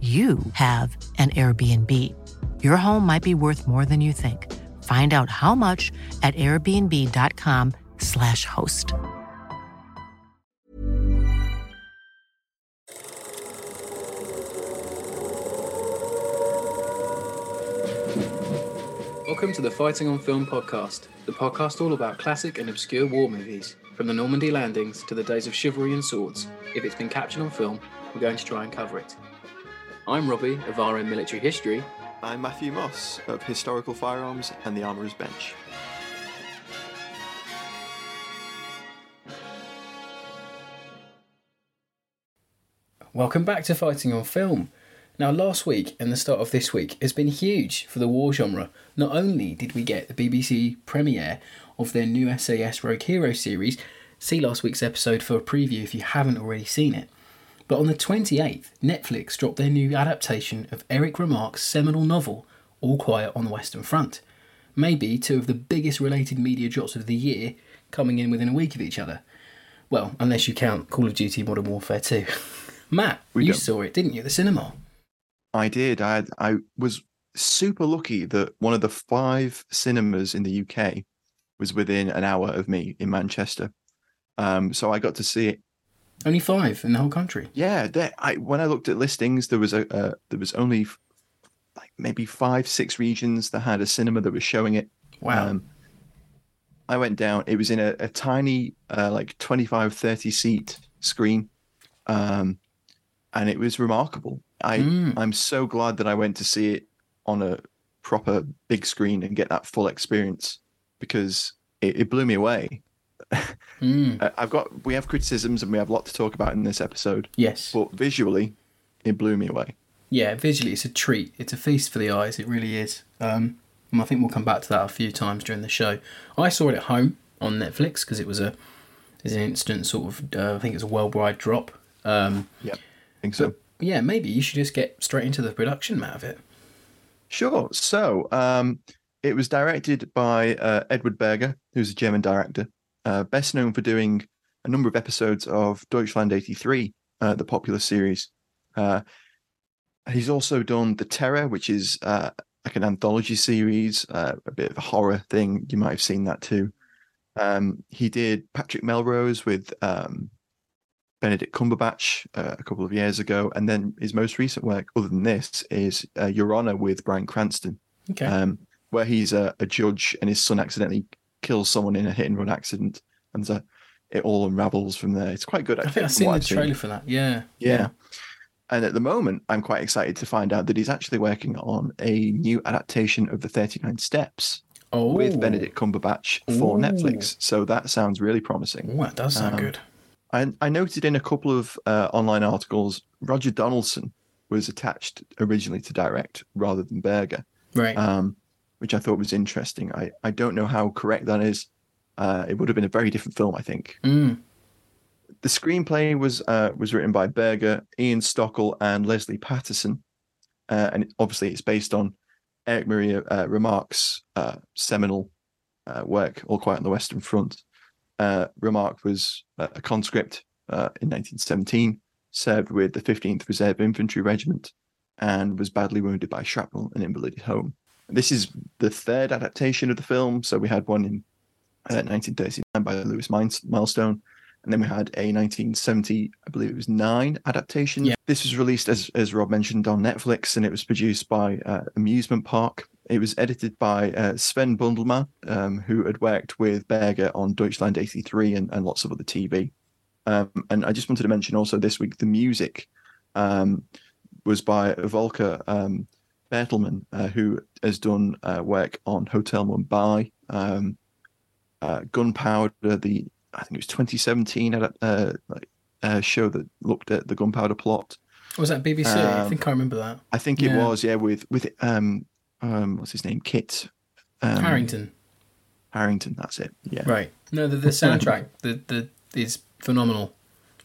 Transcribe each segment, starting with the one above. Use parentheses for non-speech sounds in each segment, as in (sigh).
you have an Airbnb. Your home might be worth more than you think. Find out how much at airbnb.com/slash host. Welcome to the Fighting on Film podcast, the podcast all about classic and obscure war movies, from the Normandy landings to the days of chivalry and swords. If it's been captured on film, we're going to try and cover it. I'm Robbie of RM Military History. I'm Matthew Moss of Historical Firearms and the Armourer's Bench. Welcome back to Fighting on Film. Now, last week and the start of this week has been huge for the war genre. Not only did we get the BBC premiere of their new SAS Rogue Hero series, see last week's episode for a preview if you haven't already seen it. But on the 28th, Netflix dropped their new adaptation of Erich Remarque's seminal novel, All Quiet on the Western Front. Maybe two of the biggest related media drops of the year coming in within a week of each other. Well, unless you count Call of Duty Modern Warfare 2. (laughs) Matt, We you don't. saw it, didn't you, at the cinema? I did. I had, I was super lucky that one of the five cinemas in the UK was within an hour of me in Manchester. Um, so I got to see it. Only five in the whole country. Yeah, there, I when I looked at listings, there was a uh, there was only like maybe five, six regions that had a cinema that was showing it. Wow. Um, I went down. It was in a, a tiny, uh, like 25, 30 seat screen, um, and it was remarkable. I Mm. I'm so glad that I went to see it on a proper big screen and get that full experience because it, it blew me away. Mm. I've got we have criticisms and we have a lot to talk about in this episode, Yes. but visually, it blew me away. Yeah, visually it's a treat. It's a feast for the eyes. It really is. Um, I think we'll come back to that a few times during the show. I saw it at home on Netflix because it was a is an instant sort of uh, I think it's a worldwide drop. Um, Yep, I think so. yeah, maybe you should just get straight into the production Matt of it. Sure. So, um, it was directed by uh, Edward Berger, who's a German director, uh, best known for doing a number of episodes of Deutschland 83, uh, the popular series. Uh, he's also done The Terror, which is uh, like an anthology series, uh, a bit of a horror thing. You might have seen that too. Um, he did Patrick Melrose with um, Benedict Cumberbatch uh, a couple of years ago, and then his most recent work, other than this, is uh, Your Honor with Bryan Cranston, Okay. um, where he's a, a judge and his son accidentally kills someone in a hit and run accident, and so it all unravels from there. It's quite good. I think actually, I've seen the trailer for that. Yeah. Yeah. And at the moment, I'm quite excited to find out that he's actually working on a new adaptation of the 39 Steps Oh. with Benedict Cumberbatch for Ooh. Netflix. So that sounds really promising. Oh, that does sound Um, good. I, I noted in a couple of uh, online articles, Roger Donaldson was attached originally to direct rather than Berger, Right. um, which I thought was interesting. I, I don't know how correct that is. Uh, it would have been a very different film, I think. mm. The screenplay was uh, was written by Berger, Ian Stokell, and Lesley Paterson. uh, and obviously it's based on Erich Maria uh, Remarque's uh, seminal uh, work, All Quiet on the Western Front. Uh, Remarque was a conscript uh, in 1917, served with the 15th Reserve Infantry Regiment, and was badly wounded by shrapnel and invalided home. This is the third adaptation of the film. So we had one in 1939 by Lewis Milestone, and then we had a 1970, I believe it was nine adaptation. Yeah. This was released, as, as Rob mentioned, on Netflix, and it was produced by uh, Amusement Park. It was edited by uh, Sven Budelmann, um, who had worked with Berger on Deutschland 83 and, and lots of other TV. Um, and I just wanted to mention also this week the music um, was by Volker um, Bertelmann, uh, who has done uh, work on Hotel Mumbai, um, uh, Gunpowder, the I think it was 2017 uh, uh, show that looked at the gunpowder plot. Was that BBC? Um, I think I remember that. I think it yeah. was, yeah, with with um um what's his name, Kit um, Harington. Harrington, that's it. Yeah. Right. No, the, the soundtrack the the is phenomenal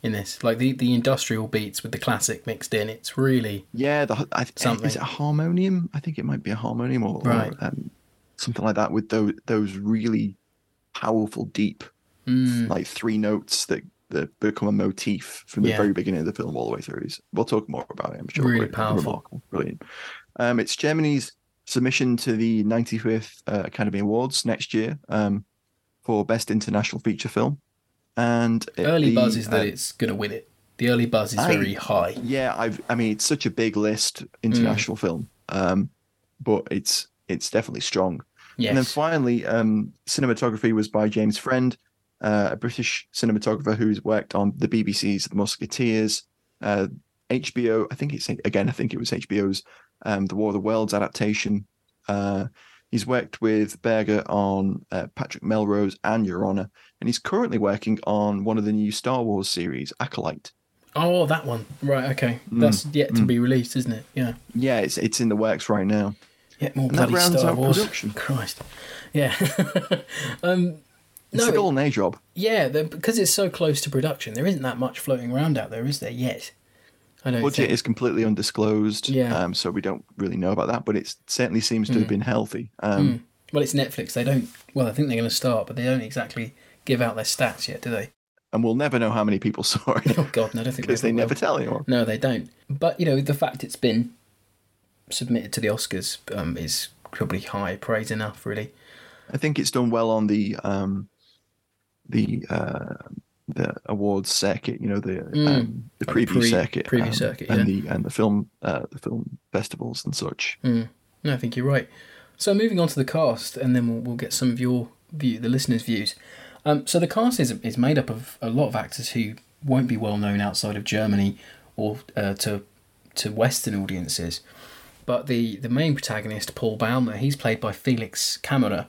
in this. Like the, the industrial beats with the classic mixed in. It's really yeah. The I, something. is it a harmonium? I think it might be a harmonium or, right. or um, something like that with those those really powerful, deep mm. like three notes that that become a motif from the yeah. very beginning of the film all the way through. We'll talk more about it, I'm sure. Really powerful. Remarkable. Brilliant. Um, it's Germany's submission to the 95th uh, Academy Awards next year um, for Best International Feature Film. And early the, buzz is that uh, it's going to win it. The early buzz is I, very high. Yeah, I've, I mean, it's such a big list, international mm. film, um, but it's it's definitely strong. Yes. And then finally, um, cinematography was by James Friend, uh, a British cinematographer who's worked on the BBC's The Musketeers, uh, HBO. I think it's again. I think it was HBO's um, The War of the Worlds adaptation. Uh, he's worked with Berger on uh, Patrick Melrose and Your Honor, and he's currently working on one of the new Star Wars series, Acolyte. Oh, that one. Right. Okay. Mm, That's yet to mm. be released, isn't it? Yeah. Yeah, it's it's in the works right now. Yeah, more and bloody Star Wars. Production. (laughs) Christ. Yeah. (laughs) um, it's no, the golden age, Rob. Yeah, because it's so close to production, there isn't that much floating around out there, is there yet? I don't. Budget think. is completely undisclosed. Yeah. Um, so we don't really know about that, but it certainly seems to mm. have been healthy. Um, mm. Well, it's Netflix. They don't. Well, I think they're going to start, but they don't exactly give out their stats yet, do they? And we'll never know how many people (laughs) saw it. Oh God, no, I don't think because they, they never tell anyone. No, they don't. But you know, the fact it's been submitted to the Oscars um, is probably high praise enough, really. I think it's done well on the um, the uh, the awards circuit, you know, the mm. um, the preview pre, circuit, preview um, circuit, yeah. and the and the film uh, the film festivals and such. Mm. No, I think you're right. So moving on to the cast, and then we'll, we'll get some of your view, the listeners' views. Um, so the cast is is made up of a lot of actors who won't be well known outside of Germany or uh, to to Western audiences. But the, the main protagonist, Paul Baumer, he's played by Felix Kammerer,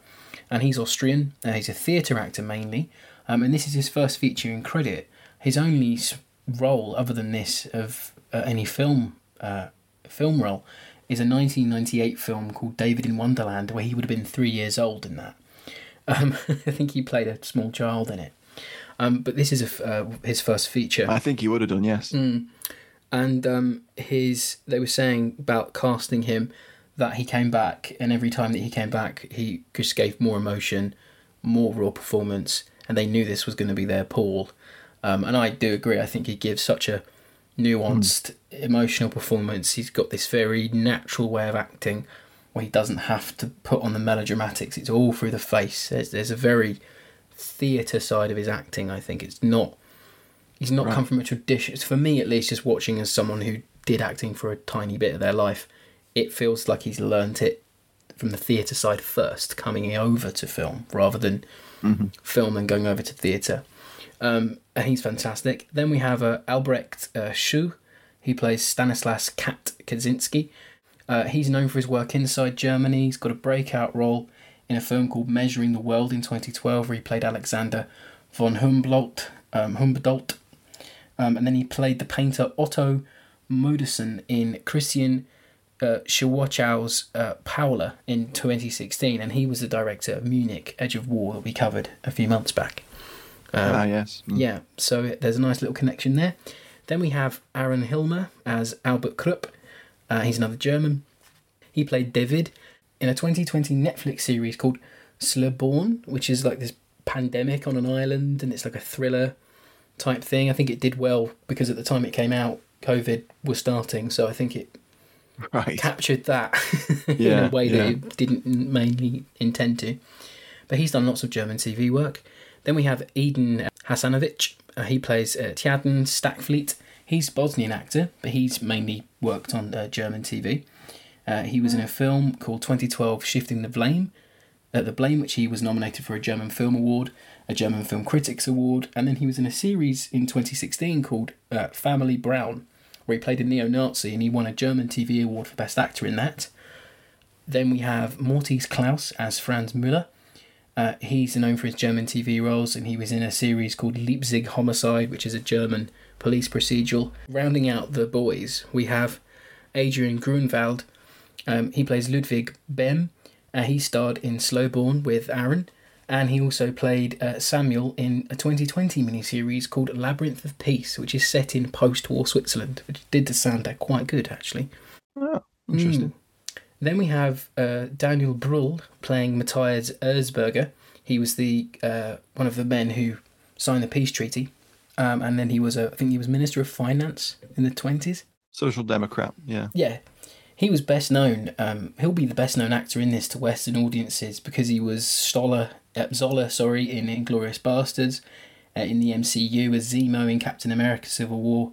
and he's Austrian. Uh, he's a theatre actor mainly, um, and this is his first featuring credit. His only role, other than this, of uh, any film uh, film role, is a 1998 film called David in Wonderland, where he would have been three years old in that. Um, (laughs) I think he played a small child in it. Um, but this is a, uh, his first feature. I think he would have done, yes. Mm. And um, his, they were saying about casting him that he came back, and every time that he came back, he just gave more emotion, more raw performance, and they knew this was going to be their Paul. Um, and I do agree. I think he gives such a nuanced, mm. emotional performance. He's got this very natural way of acting where he doesn't have to put on the melodramatics. It's all through the face. There's, there's a very theatre side of his acting. I think it's not. He's not right. come from a tradition. For me, at least, just watching as someone who did acting for a tiny bit of their life, it feels like he's learnt it from the theatre side first, coming over to film rather than mm-hmm. film and going over to theatre. Um, and he's fantastic. Then we have uh, Albrecht uh, Schuh. He plays Stanislas Kat Katczinsky. Uh, he's known for his work inside Germany. He's got a breakout role in a film called Measuring the World in 2012, where he played Alexander von Humboldt. Um, Humboldt. Um, and then he played the painter Otto Modersohn in Christian uh, uh, Paula in 2016, and he was the director of Munich Edge of War that we covered a few months back. Um, ah, yes. Mm. Yeah, so there's a nice little connection there. Then we have Aaron Hilmer as Albert Kropp. Uh, he's another German. He played David in a 2020 Netflix series called Sløborn, which is like this pandemic on an island and it's like a thriller type thing. I think it did well because at the time it came out, COVID was starting, so I think it (laughs) Right. captured that (laughs) in a way that yeah. it didn't mainly intend to. But he's done lots of German TV work. Then we have Edin Hasanovic. Uh, he plays uh, Tjaden Stackfleet. He's a Bosnian actor, but he's mainly worked on uh, German TV. Uh, he was in a film called 2012 Shifting the Blame, uh, the Blame, which he was nominated for a German Film Award, a German Film Critics Award, and then he was in a series in 2016 called uh, Family Brown, where he played a neo-Nazi and he won a German TV award for Best Actor in that. Then we have Moritz Klaus as Franz Müller. Uh, he's known for his German TV roles, and he was in a series called Leipzig Homicide, which is a German police procedural. Rounding out the boys, we have Adrian Grunwald. Um, he plays Ludwig Behm. Uh, he starred in Sløborn with Aaron, and he also played uh, Samuel in a 2020 miniseries called Labyrinth of Peace, which is set in post-war Switzerland, which did sound uh, quite good actually. Oh, interesting. Then we have uh, Daniel Brühl playing Matthias Erzberger. He was the uh, one of the men who signed the peace treaty, um, and then he was a, I think he was Minister of Finance in the twenties. Social Democrat. Yeah. Yeah, he was best known. Um, he'll be the best known actor in this to Western audiences because he was Stoller, uh, Zoller, sorry, in Inglourious Basterds, uh, in the MCU as Zemo in Captain America: Civil War,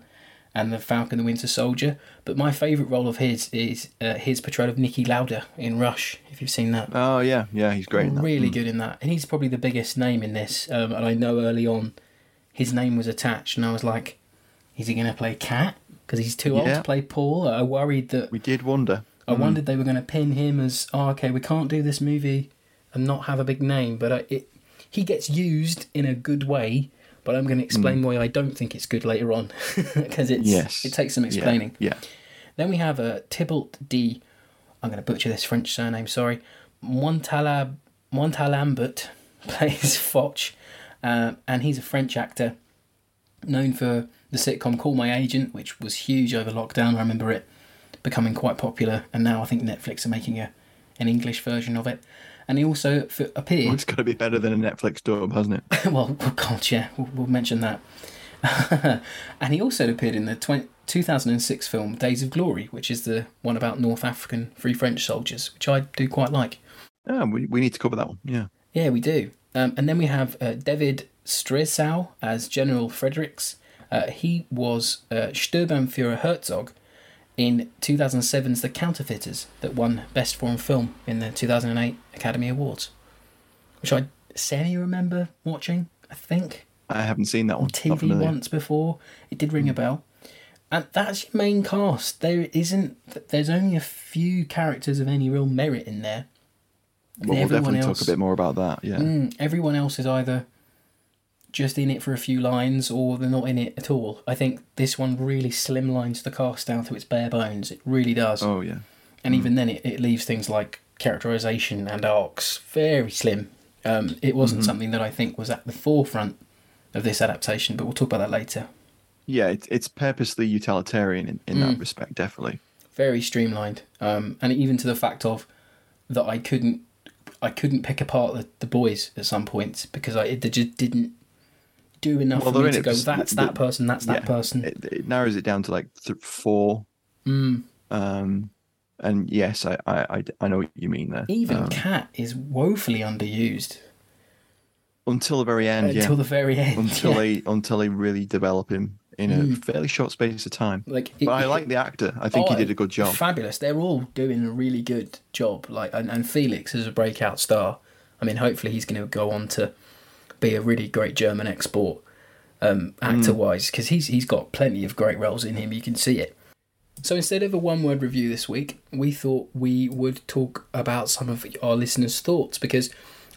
and the Falcon the Winter Soldier. But my favourite role of his is uh, his portrayal of Niki Lauda in Rush. If you've seen that, Oh yeah, yeah. He's great. In that. really Mm. good in that, and he's probably the biggest name in this. Um, and I know early on, his name was attached, and I was like, is he going to play Kat? Because he's too old Yeah. to play Paul. I worried that We did wonder. I wondered they were going to pin him as, oh, okay, we can't do this movie and not have a big name, but I, it, he gets used in a good way. But I'm going to explain why I don't think it's good later on (laughs) because it's Yes. it takes some explaining. Yeah. Then we have a uh, Tybalt D. I'm going to butcher this French surname. Sorry, Montalab Montalembert (laughs) plays Foch, uh, and he's a French actor known for the sitcom Call My Agent, which was huge over lockdown. I remember it becoming quite popular, and now I think Netflix are making a an English version of it. And he also f- Well, appeared. it's got to be better than a Netflix dub, hasn't it? (laughs) well, oh God, yeah, we'll, we'll mention that. (laughs) and he also appeared in the 20, 2006 film Days of Glory, which is the one about North African Free French soldiers, which I do quite like. Oh, we, we need to cover that one. Yeah. Yeah, we do. Um, and then we have uh, David Striesow as General Fredericks. Uh, he was uh, Sturmbannführer Herzog in 2007's The Counterfeiters that won Best Foreign Film in the 2008 Academy Awards, which I semi remember watching, I think, I haven't seen that on one. TV once before. It did ring a bell. And that's your main cast. There isn't, there's only a few characters of any real merit in there. Well, definitely else- talk a bit more about that. Yeah. Mm, everyone else is either just in it for a few lines or they're not in it at all. I think this one really slimlines the cast down to its bare bones. It really does. Oh yeah. and even then, it, it leaves things like characterization and arcs very slim. Um, it wasn't something that I think was at the forefront of this adaptation, but we'll talk about that later. Yeah, it's it's purposely utilitarian in, in that Mm. respect, definitely. Very streamlined, um, and even to the fact of that I couldn't, I couldn't pick apart the, the boys at some points because I they just didn't do enough Well, for me to go. That's that person. That's that person. It, it narrows it down to like th- four. Mm. Um, and yes, I, I, I, I know what you mean there. Even Um, Kat is woefully underused until the very end, until yeah. the very end. until yeah. they until they really develop him in a Mm. fairly short space of time. like, But I like the actor. I think Oh, he did a good job. Fabulous. They're all doing a really good job. Like, and, and Felix is a breakout star. I mean, hopefully he's going to go on to be a really great German export um, actor wise because he's he's got plenty of great roles in him. You can see it. So instead of a one word review this week, we thought we would talk about some of our listeners' thoughts because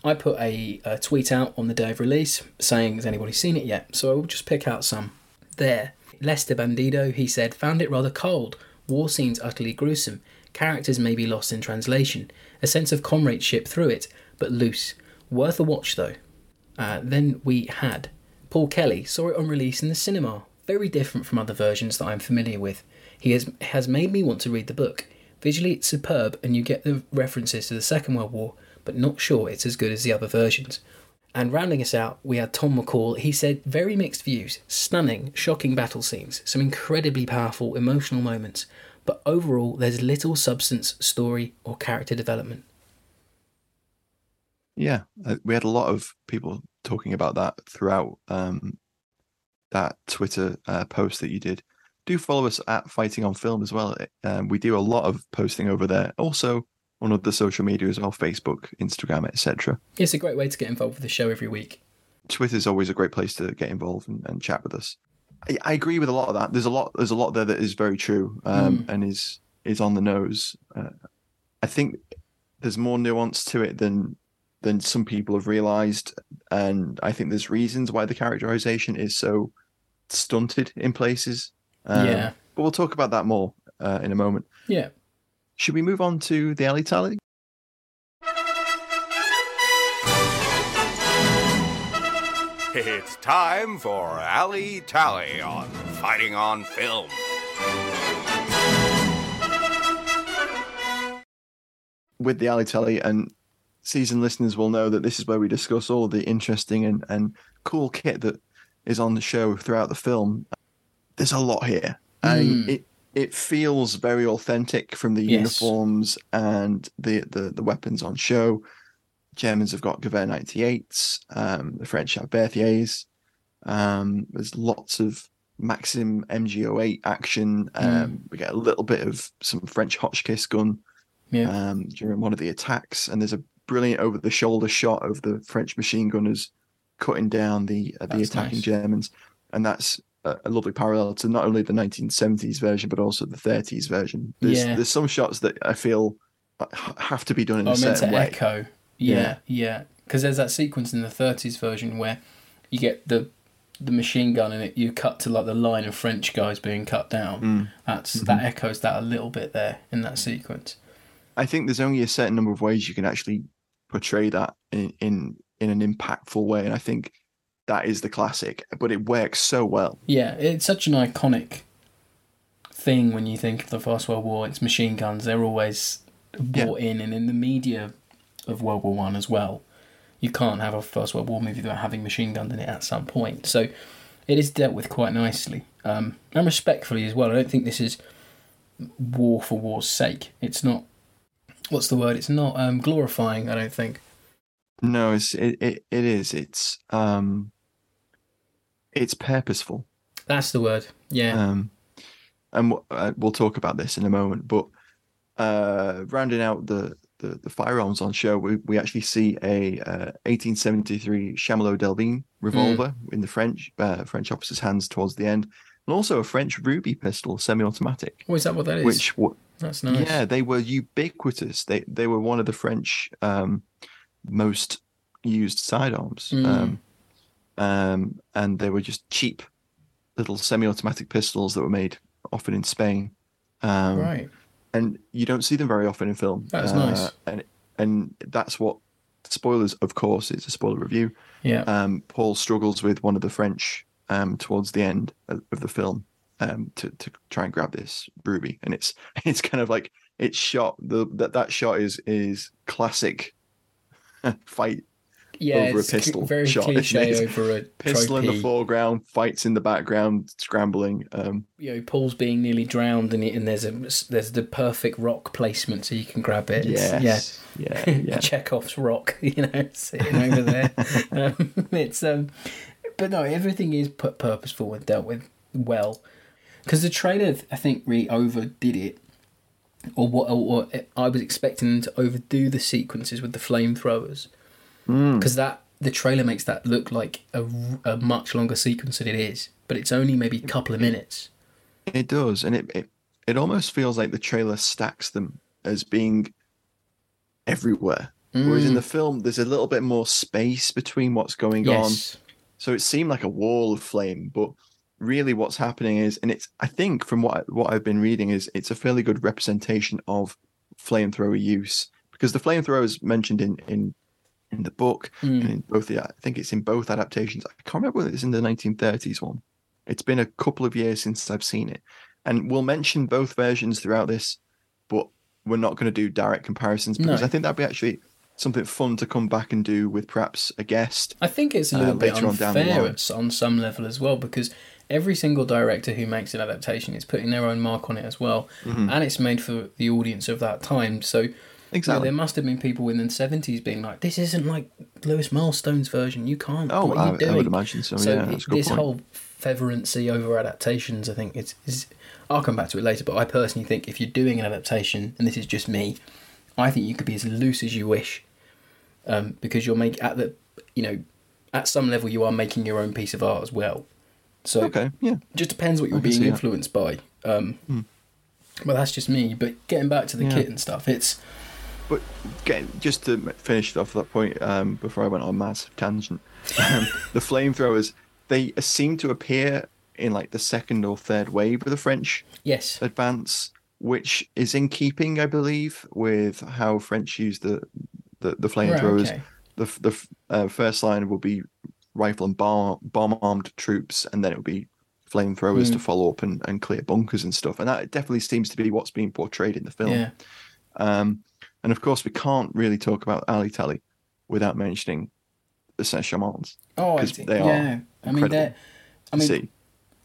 I put a, a tweet out on the day of release saying, Has anybody seen it yet? So I will just pick out some there. Lester Bandido, he said, found it rather cold. War scenes utterly gruesome. Characters may be lost in translation. A sense of comradeship through it, but loose. Worth a watch though. Uh, then we had Paul Kelly, saw it on release in the cinema. Very different from other versions that I'm familiar with. he has has made me want to read the book. Visually, it's superb, and you get the references to the Second World War, but not sure it's as good as the other versions. And rounding us out, we had Tom McCall. He said, very mixed views, stunning, shocking battle scenes, some incredibly powerful emotional moments, but overall, there's little substance, story, or character development. Yeah, uh, we had a lot of people talking about that throughout um, that Twitter uh, post that you did do follow us at Fighting on Film as well. Um, we do a lot of posting over there. Also on other social media as well, Facebook, Instagram, etc. It's a great way to get involved with the show every week. Twitter is always a great place to get involved and, and chat with us. I, I, agree with a lot of that. There's a lot. There's a lot there that is very true um, mm. and is is on the nose. Uh, I think there's more nuance to it than than some people have realized, and I think there's reasons why the characterization is so stunted in places. Um, yeah. But we'll talk about that more uh, in a moment. Yeah. Should we move on to the alley tally? It's time for Alley Tally on Fighting on Film. With the Alley Tally, and season listeners will know that this is where we discuss all the interesting and, and cool kit that is on the show throughout the film there's a lot here. Mm. it it feels very authentic from the yes. uniforms and the, the the weapons on show. Germans have got Gewehr 98s, um, the French have Berthiers. Um, there's lots of Maxim MG08 action. Um, mm. We get a little bit of some French Hotchkiss gun yeah. um, during one of the attacks, and there's a brilliant over-the-shoulder shot of the French machine gunners cutting down the uh, the attacking nice. Germans, and that's a lovely parallel to not only the 1970s version but also the 30s version. There's, yeah. there's some shots that I feel have to be done in oh, a certain to way. Echo. Yeah, yeah. Because yeah. there's that sequence in the 30s version where you get the the machine gun and it you cut to like the line of French guys being cut down. Mm. That's mm-hmm. that echoes that a little bit there in that sequence. I think there's only a certain number of ways you can actually portray that in in, in an impactful way, and I think that is the classic, but it works so well. Yeah, it's such an iconic thing when you think of the First World War. It's machine guns; they're always brought yeah. in, and in the media of World War One as well. You can't have a First World War movie without having machine guns in it at some point. So it is dealt with quite nicely um, and respectfully as well. I don't think this is war for war's sake. It's not. What's the word? It's not um, glorifying. I don't think. No, it's it, it, it is. It's um it's purposeful. That's the word. Yeah. Um and uh, we'll talk about this in a moment, but uh rounding out the the, the firearms on show, we, we actually see a uh, 1873 Chamelot Delvigne revolver mm. in the French uh, French officer's hands towards the end, and also a French Ruby pistol, semi-automatic. Oh, is that what that is? Which that's nice. Yeah, they were ubiquitous. They they were one of the French um, most used sidearms. Mm. Um, um, and they were just cheap little semi-automatic pistols that were made often in Spain. Um, right. And you don't see them very often in film. That's uh, nice. And and that's what spoilers, of course, it's a spoiler review. Yeah. Um, Paul struggles with one of the French um, towards the end of, of the film um, to to try and grab this ruby, and it's (laughs) it's kind of like it's shot the that that shot is is classic (laughs) fight yeah, over a pistol very shot. Cliche (laughs) over a pistol in the foreground, fights in the background, scrambling. Um, you know, Paul's being nearly drowned, and, and there's a there's the perfect rock placement so you can grab it. Yes, yeah, yeah, (laughs) yeah. Chekhov's rock, you know, sitting over there. um, it's um, but no, everything is put purposeful and dealt with well. Because the trailer, I think, really overdid it or what or, or I was expecting them to overdo the sequences with the flamethrowers because mm. that the trailer makes that look like a, a much longer sequence than it is, but it's only maybe a couple of minutes. It does, and it it, it almost feels like the trailer stacks them as being everywhere. Mm. Whereas in mm. the film, there's a little bit more space between what's going yes. on. So it seemed like a wall of flame, but really what's happening is, and it's I think from what what I've been reading is it's a fairly good representation of flamethrower use because the flamethrower is mentioned in in in the book mm. and in both the I think it's in both adaptations. I can't remember whether it's in the 1930s one. It's been a couple of years since I've seen it, and we'll mention both versions throughout this, but we're not going to do direct comparisons because No. I think that'd be actually something fun to come back and do with perhaps a guest. I think it's a uh, little bit on down the unfair line. on some level as well because every single director who makes an adaptation is putting their own mark on it as well, and it's made for the audience of that time. So. you know, Mm-hmm. Exactly. there must have been people in the seventies being like, "This isn't like Lewis Milestone's version. You can't. Oh, what are I- you I doing?" would imagine so, So yeah, it- that's a good this point. whole feverancy over adaptations, I think it's is. I'll come back to it later, but I personally think if you're doing an adaptation, and this is just me, I think you could be as loose as you wish, um, because you're making at the, you know, at some level you are making your own piece of art as well. So Okay, yeah. it just depends what you're being see that. influenced by. Um, Well, that's just me. But getting back to the Yeah. kit and stuff, it's But getting, just to finish off that point um, before I went on a massive tangent, um, (laughs) the flamethrowers they seem to appear in like the second or third wave of the French yes, advance, which is in keeping, I believe, with how French use the the, the flamethrowers. okay. The the uh, first line will be rifle and bomb bomb armed troops, and then it would be flamethrowers Hmm. to follow up and, and clear bunkers and stuff. And that definitely seems to be what's being portrayed in the film. yeah. Um, and of course, we can't really talk about Ali Tally without mentioning the Saint Chamonds. Oh, 'Cause it's- they are yeah. I mean, they're. I mean, see.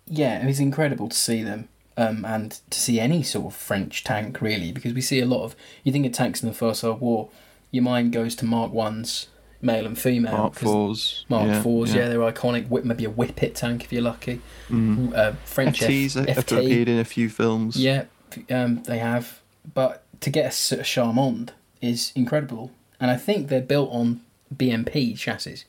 yeah, it's incredible to see them, um, and to see any sort of French tank really, because we see a lot of. You think of tanks in the First World War, your mind goes to Mark Ones, male and female. Mark Fours, Mark yeah, Fours, yeah. yeah. they're iconic. Whip, maybe a Whippet tank if you're lucky. Uh, French F- FTs have FT. appeared in a few films. Yeah, um, they have. But to get a Chamond is incredible, and I think they're built on BMP chassis.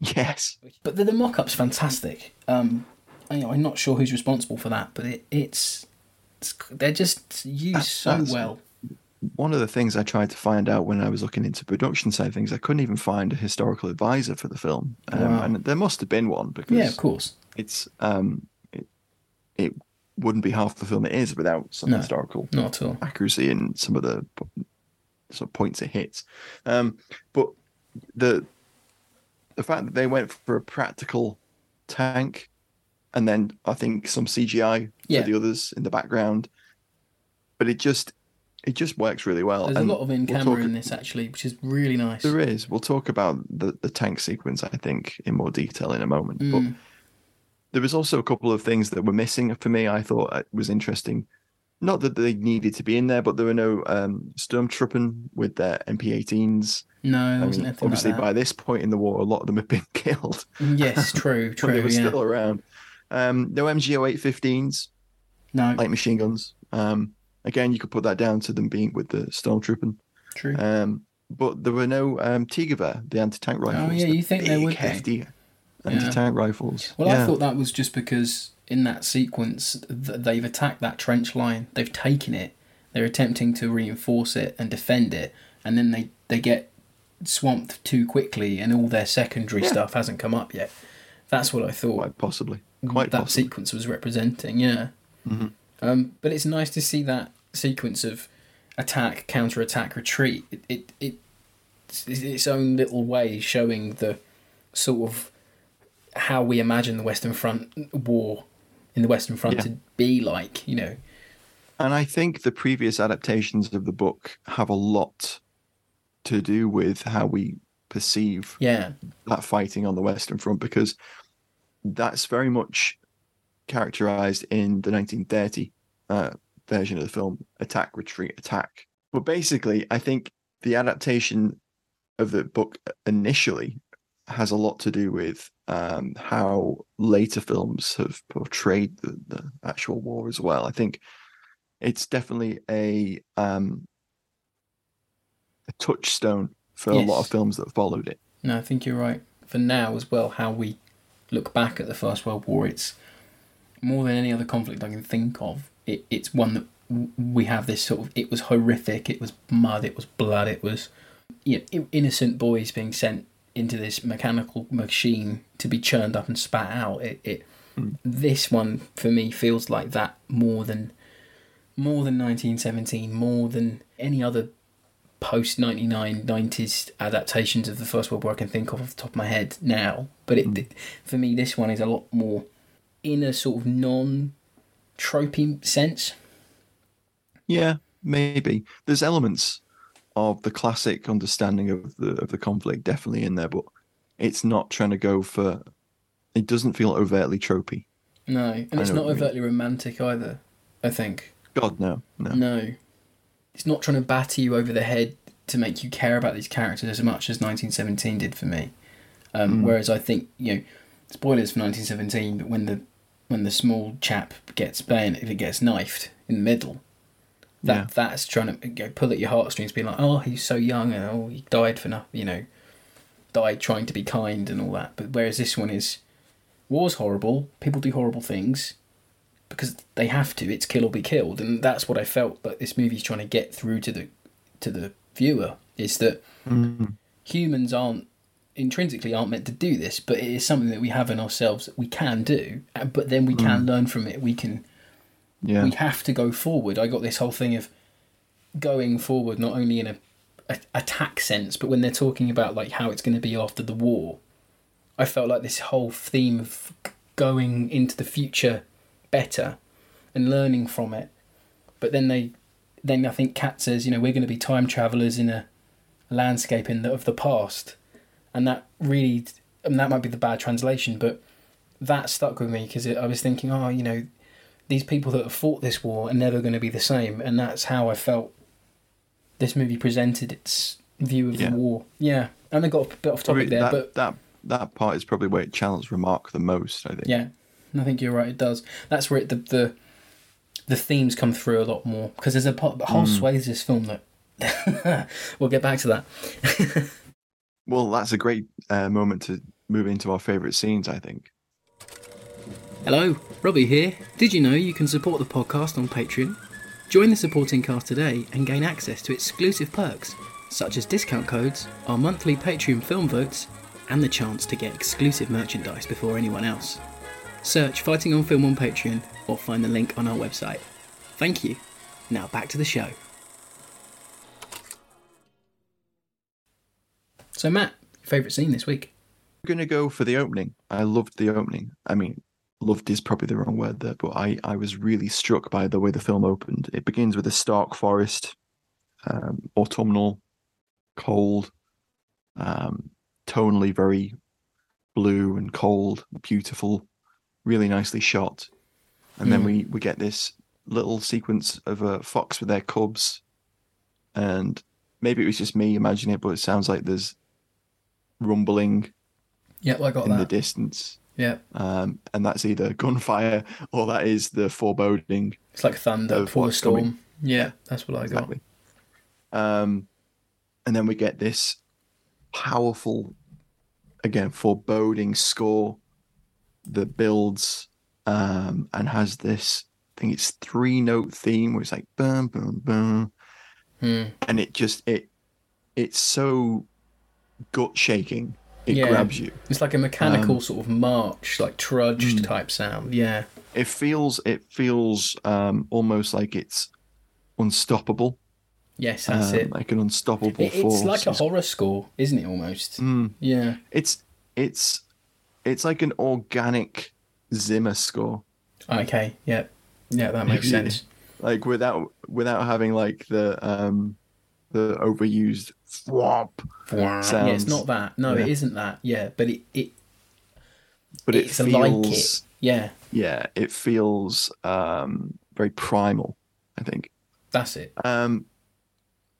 Yes. But the, the mock-up's fantastic. Um, I, I'm not sure who's responsible for that, but it, it's, it's they're just used so that's- well. One of the things I tried to find out when I was looking into production side of things, I couldn't even find a historical advisor for the film, um, Wow. and there must have been one because Yeah, of course. it's um, it, it wouldn't be half the film it is without some No. historical Not at all. accuracy in some of the sort of points it hits. Um, but the the fact that they went for a practical tank, and then I think some CGI Yeah. for the others in the background, but it just it just works really well. There's a lot of in we'll camera talk- in this actually, which is really nice. There is. We'll talk about the the tank sequence, I think, in more detail in a moment. Mm. But there was also a couple of things that were missing for me. I thought it was interesting. Not that they needed to be in there, but there were no um, stormtrooping with their MP18s. No, there I wasn't mean, anything obviously, like by this point in the war, a lot of them have been (laughs) killed. Yes, (laughs) true, true. they were yeah. still around. Um, no MG 08/15s, No, like machine guns. Um, again, you could put that down to them being with the stormtrooping. true. Um, but there were no um, T-Gewehr, the anti-tank rifles. Oh, yeah, you think there big, would be. hefty anti-tank rifles. Well, yeah. I thought that was just because in that sequence th- they've attacked that trench line, they've taken it, they're attempting to reinforce it and defend it, and then they, they get swamped too quickly, and all their secondary Yeah. stuff hasn't come up yet. That's what I thought quite possibly, quite that possibly. sequence was representing. Yeah, Mm-hmm. Um, but it's nice to see that sequence of attack, counter attack, retreat. It, it, it it's its own little way showing the sort of how we imagine the Western Front war in the Western Front Yeah. to be like. You know, And I think the previous adaptations of the book have a lot to do with how we perceive yeah, that fighting on the Western Front because that's very much characterized in the 1930 uh, version of the film attack, retreat, attack. But basically, I think the adaptation of the book initially has a lot to do with um, how later films have portrayed the, the actual war as well. I think it's definitely a um, a touchstone for a lot of films that followed it. no, I think you're right. For now as well, how we look back at the First World War, it's more than any other conflict I can think of. It, it's one that we have this sort of. It was horrific. It was mud. It was blood. It was you know, innocent boys being sent into this mechanical machine to be churned up and spat out. It, it mm. this one for me feels like that more than more than 1917, more than any other post 99 90s adaptations of the First World War I can think of off the top of my head now. But it, mm. for me, this one is a lot more in a sort of non tropey sense. Yeah, maybe. There's elements of the classic understanding of the of the conflict definitely in there, but it's not trying to go for. It doesn't feel overtly tropey. No, and it's not you mean. overtly romantic either. I think God no, no. no, it's not trying to batter you over the head to make you care about these characters as much as 1917 did for me. Um, Whereas I think you know, spoilers for 1917, but when the when the small chap gets bayonet, if it gets knifed in the middle, that Yeah. that's trying to go pull at your heartstrings, being like, oh, he's so young and oh, he died for nothing, you know, died trying to be kind and all that. But whereas this one is, war's horrible, people do horrible things because they have to. It's kill or be killed, and that's what I felt that this movie's trying to get through to the to the viewer is that mm. humans aren't intrinsically aren't meant to do this, but it is something that we have in ourselves that we can do, uh, but then we can learn from it. We can Yeah, we have to go forward. I got this whole thing of going forward, not only in a, a attack sense, but when they're talking about like how it's going to be after the war. I felt like this whole theme of going into the future better and learning from it. But then they, then I think Kat says, you know, we're going to be time travelers in a landscape in the, of the past, and that really, and that might be the bad translation, but that stuck with me because I was thinking, oh, you know, these people that have fought this war are never going to be the same, and that's how I felt this movie presented its view of Yeah. the war. Yeah, and I got a bit off Probably topic there, that, but that that part is probably where it channels Remarque the most. I think. yeah, I think you're right. It does. That's where it, the the the themes come through a lot more because there's a part, whole hmm. swathes of this film that (laughs) we'll get back to that. (laughs) Well, that's a great uh, moment to move into our favourite scenes. I think. Hello, Robbie here. Did you know you can support the podcast on Patreon? Join the supporting cast today and gain access to exclusive perks, such as discount codes, our monthly Patreon film votes, and the chance to get exclusive merchandise before anyone else. Search Fighting on Film on Patreon or find the link on our website. Thank you. Now back to the show. So, Matt, favourite scene this week? I'm gonna go for the opening. I loved the opening. I mean, loved is probably the wrong word there, but I I was really struck by the way the film opened. It begins with a stark forest, um, autumnal, cold, um, tonally very blue and cold, beautiful, really nicely shot, and then Mm. we we get this little sequence of a fox with their cubs, and maybe it was just me imagining it, but it sounds like there's rumbling Yep, I got in the distance. Yeah, Um, and that's either gunfire or that is the foreboding. it's like thunder before a storm. coming. Yeah, that's what I got. Exactly. Um, and then we get this powerful, again, foreboding score that builds um, and has this, I think it's three note theme where it's like boom, boom, boom. Hmm. And it just, it, it's so gut shaking. It Yeah. grabs you. It's like a mechanical Um, sort of march, like trudged mm. type sound. Yeah. it feels it feels um almost like it's unstoppable Yes, that's um, it. like an unstoppable It- force It's like a horror score, isn't it? Almost. Mm, Yeah. it's it's it's like an organic zimmer score Okay. Yeah. Yeah, that makes (laughs) sense. like without without having like the um the overused thwomp Yeah, it's not that. No, it Yeah. isn't that. Yeah, but it, it but it it's feels like it. Yeah, yeah it feels um very primal i think that's it. Um,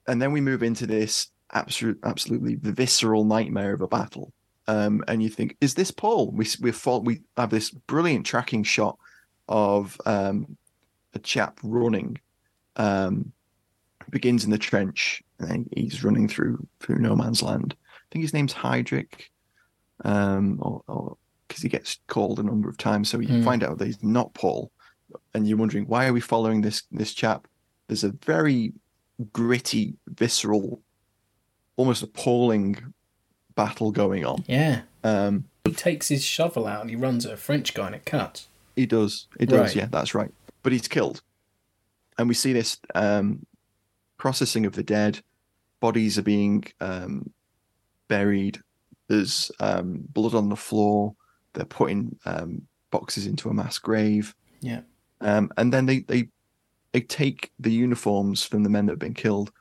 and then we move into this absolute, absolutely visceral nightmare of a battle. Um, and you think, is this Paul? We we fall, we have this brilliant tracking shot of um, a chap running. Um, begins in the trench, and then he's running through through no man's land. I think his name's Hydric, um, or because he gets called a number of times. So you Hmm. find out that he's not Paul, and you're wondering why are we following this this chap? There's a very gritty, visceral, almost appalling battle going on. Yeah. Um, He takes his shovel out and he runs at a French guy and it cuts. he does, he does, Right. yeah, that's right. But he's killed, and we see this um, processing of the dead. Bodies are being um, buried. There's um, blood on the floor. They're putting um, boxes into a mass grave. Yeah. Um, and then they, they they take the uniforms from the men that have been killed,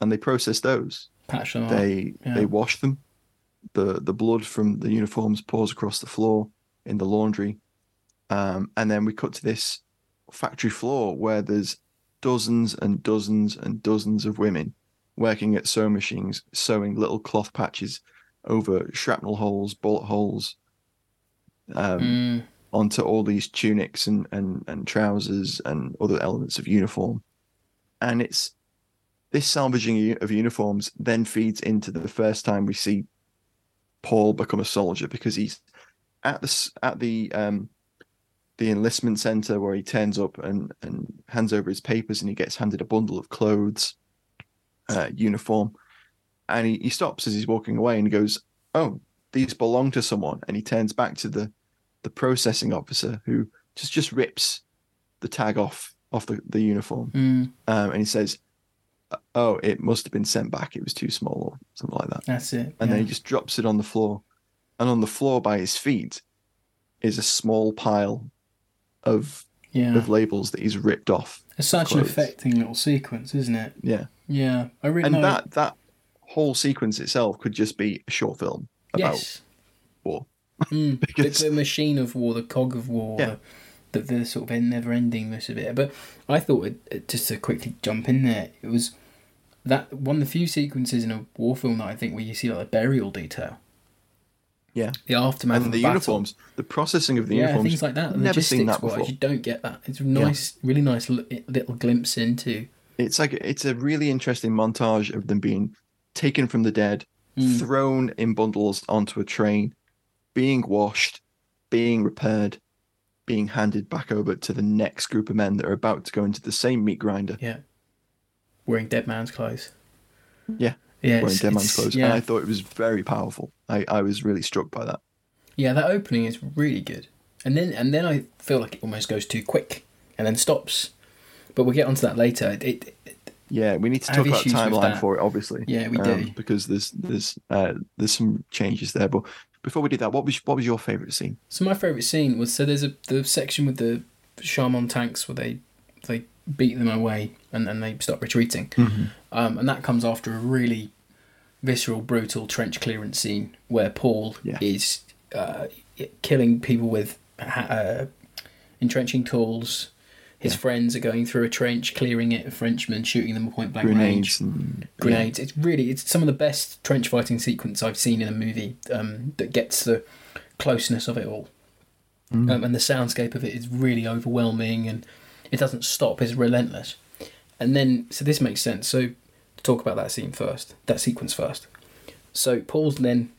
and they process those. Patch them up. They yeah. they wash them. The the blood from the uniforms pours across the floor in the laundry, um, and then we cut to this factory floor where there's dozens and dozens and dozens of women working at sewing machines, sewing little cloth patches over shrapnel holes, bullet holes, um, Mm, onto all these tunics and, and, and trousers and other elements of uniform. And it's this salvaging of uniforms then feeds into the first time we see Paul become a soldier because he's at the at the um the enlistment center where he turns up and and hands over his papers and he gets handed a bundle of clothes, uh, uniform, and he, he stops as he's walking away and he goes, "Oh, these belong to someone," and he turns back to the the processing officer who just just rips the tag off off the, the uniform. Mm, um, and he says oh it must have been sent back. It was too small or something like that. That's it. and yeah. then he just drops it on the floor. And on the floor by his feet is a small pile of yeah. of labels that he's ripped off It's such an affecting little sequence, isn't it? yeah Yeah, I really and know. that that whole sequence itself could just be a short film about yes, war (laughs) Mm, (laughs) the, because the machine of war, the cog of war, Yeah. the, the, the sort of never endingness of it. But I thought, it, it- just to quickly jump in there, it was that one of the few sequences in a war film that I think where you see like a burial detail, yeah the aftermath and of the battle. uniforms the processing of the uniforms. yeah, uniforms things like that. never seen that before wise, you don't get that. It's a nice, really nice little glimpse into. it's like it's a really interesting montage of them being taken from the dead, Mm. thrown in bundles onto a train, being washed, being repaired, being handed back over to the next group of men that are about to go into the same meat grinder. Yeah, wearing dead man's clothes. Yeah, Yeah, wearing dead man's clothes. Yeah, And I thought it was very powerful. I, I was really struck by that. Yeah, that opening is really good, and then and then I feel like it almost goes too quick, and then stops. But we'll get onto that later. It, it, Yeah, we need to talk about timeline for it, obviously. Yeah, we do. because there's there's uh, there's some changes there. But before we do that, what was what was your favourite scene? so my favourite scene was so there's a the section with the Chamond tanks where they beat them away and then they stop retreating, um, and that comes after a really visceral, brutal trench clearance scene where Paul Yeah. is uh, killing people with ha- uh, entrenching tools. His Yeah. friends are going through a trench, clearing it. A Frenchman shooting them point blank range. Grenades and grenades. It's really it's some of the best trench fighting sequence I've seen in a movie um, that gets the closeness of it all, Mm. um, and the soundscape of it is really overwhelming and it doesn't stop. It's relentless, and then so this makes sense. So to talk about that scene first, that sequence first. So Paul's then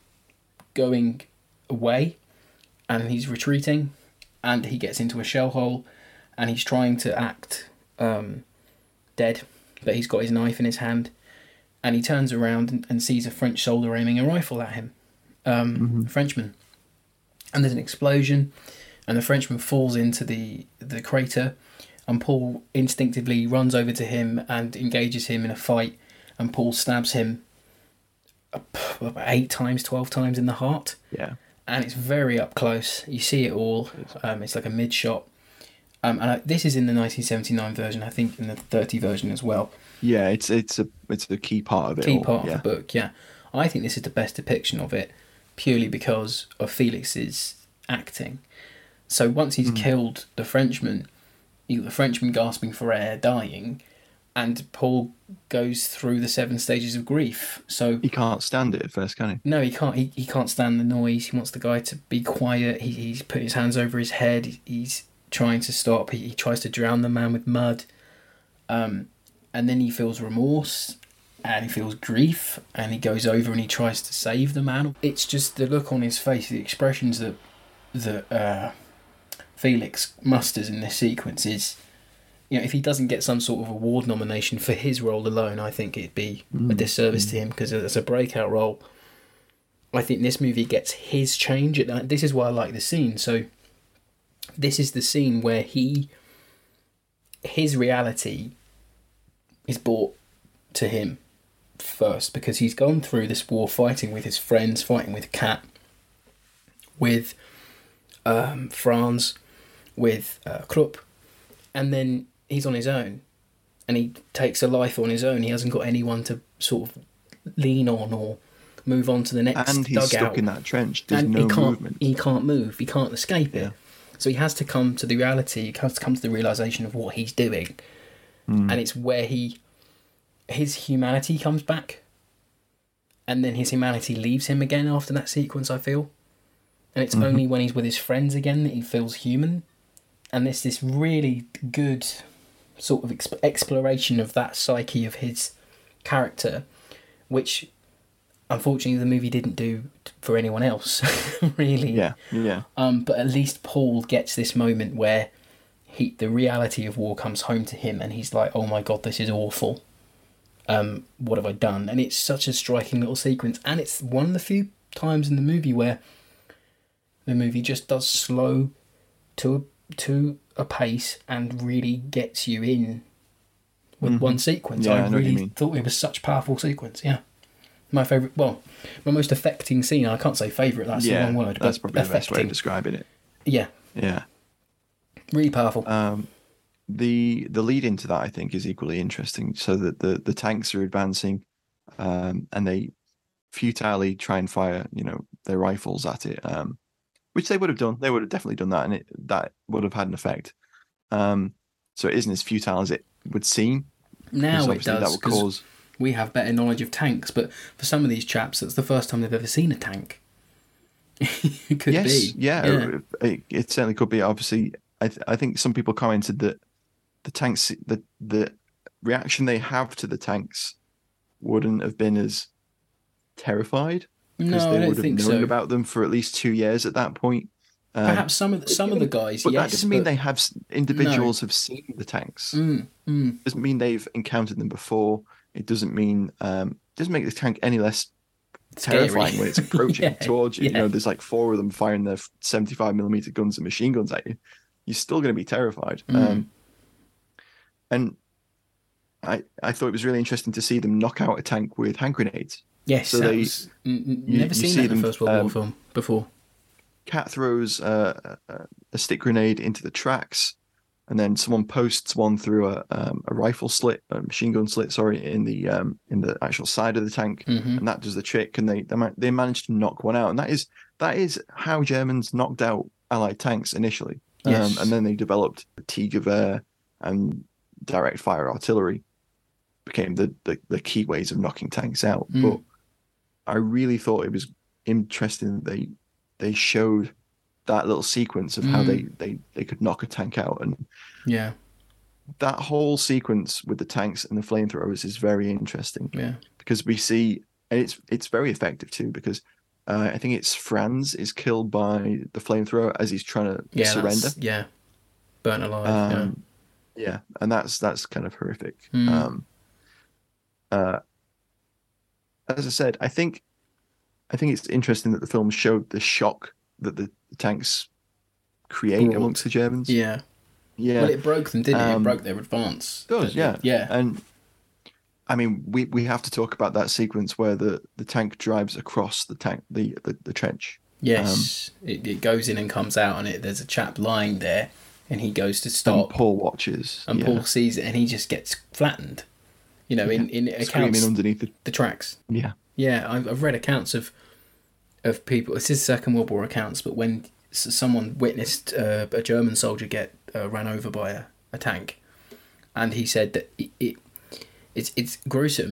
going away, and he's retreating, and he gets into a shell hole, and he's trying to act um, dead, but he's got his knife in his hand, and he turns around and, and sees a French soldier aiming a rifle at him, um, a Frenchman, and there's an explosion, and the Frenchman falls into the the crater, and Paul instinctively runs over to him and engages him in a fight, and Paul stabs him about eight times, twelve times in the heart yeah. and it's very up close. You see it all. Um, it's like a mid shot. Um, and I, this is in the 1979 version. I think in the 30 version as well. Yeah, it's it's a it's a key part of it. Key all, part yeah. of the book. Yeah, I think this is the best depiction of it, purely because of Felix's acting. So once he's killed the Frenchman, you the Frenchman gasping for air, dying, and Paul goes through the seven stages of grief. So He can't stand it at first, can he? No, he can't. He, he can't stand the noise. He wants the guy to be quiet. He, he's putting his hands over his head. He- He's trying to stop. He, he tries to drown the man with mud. Um, and then he feels remorse and he feels grief and he goes over and he tries to save the man. It's just the look on his face, the expressions that that uh, Felix musters in this sequence is. You know, if he doesn't get some sort of award nomination for his role alone, I think it'd be a disservice to him because as a breakout role, I think this movie gets his change. At this is why I like the scene. So, this is the scene where he, his reality, is brought to him first because he's gone through this war fighting with his friends, fighting with Kat, with um, Franz, with uh, Kropp, and then he's on his own, and he takes a life on his own. He hasn't got anyone to sort of lean on or move on to the next and he's dugout. stuck in that trench. There's and no he can't movement. he can't move. He can't escape it. Yeah. So he has to come to the reality. He has to come to the realization of what he's doing, Hmm. and it's where he his humanity comes back, and then his humanity leaves him again after that sequence. I feel, and it's only when he's with his friends again that he feels human, and there's this really good sort of exp- exploration of that psyche of his character, which unfortunately the movie didn't do for anyone else, (laughs) really. Yeah, yeah. Um, but at least Paul gets this moment where he the reality of war comes home to him, and he's like, "Oh my god, this is awful. Um, what have I done?" And it's such a striking little sequence, and it's one of the few times in the movie where the movie just does slow to a, to a pace and really gets you in with one sequence. Mm-hmm. Yeah, I I know what you really thought it was such a powerful sequence. Yeah. My favorite, well, my most affecting scene. I can't say favorite. That's the wrong word. that's probably the best way of describing it. Yeah, Yeah. really powerful. Um, the the lead into that I think is equally interesting. So that the the tanks are advancing, um, and they futilely try and fire you know their rifles at it, um, which they would have done. They would have definitely done that, and it that would have had an effect. Um, so it isn't as futile as it would seem. now it does that would 'cause we have better knowledge of tanks. But for some of these chaps, that's the first time they've ever seen a tank. (laughs) it could yes, be. yeah, It, it certainly could be. Obviously, I th- I think some people commented that the tanks, the the reaction they have to the tanks, wouldn't have been as terrified because No, I they don't would have known so. about them for at least two years at that point. Um, Perhaps some of the, some of the guys, but yes, that doesn't mean they have individuals have seen the tanks. Mm, mm, doesn't mean they've encountered them before. It doesn't mean um, doesn't make the tank any less Scary. terrifying when it's (laughs) approaching Yeah, towards you. You know, there's like four of them firing their 75 millimeter guns and machine guns at you. You're still going to be terrified. Mm. Um, and I I thought it was really interesting to see them knock out a tank with hand grenades. Yes, so they- was, n- you- never seen see that in the First World War um, film before. Kat throws uh, a, a stick grenade into the tracks, and then someone posts one through a um, a rifle slit, a machine gun slit, sorry, in the um, in the actual side of the tank, Mhm. and that does the trick. And they they, ma- they managed to knock one out, and that is that is how Germans knocked out Allied tanks initially, Yes. um, and then they developed T-Gewehr and direct fire artillery became the, the the key ways of knocking tanks out. Mm. But I really thought it was interesting that they they showed that little sequence of how Mm. they, they they could knock a tank out and Yeah, that whole sequence with the tanks and the flamethrowers is very interesting yeah, because we see and it's it's very effective too because uh, I think it's Franz is killed by the flamethrower as he's trying to yeah. surrender. Yeah, burnt alive. Um, yeah, and that's that's kind of horrific. Mm. Um, uh, as I said, I think I think it's interesting that the film showed the shock that the, tanks create amongst the Germans. yeah. yeah. Well, it broke them, didn't it? It Um, broke their advance. It does, yeah, yeah. And I mean, we, we have to talk about that sequence where the, the tank drives across the tank the the, the trench. Yes, it, it goes in and comes out, and it there's a chap lying there, and he goes to stop. And Paul watches. and yeah, Paul sees it, and he just gets flattened. You know, in in accounts screaming underneath the the tracks. yeah. Yeah, I've, I've read accounts of of people. This is Second World War accounts, but when someone witnessed uh, a German soldier get uh, ran over by a, a tank, and he said that it, it it's it's gruesome.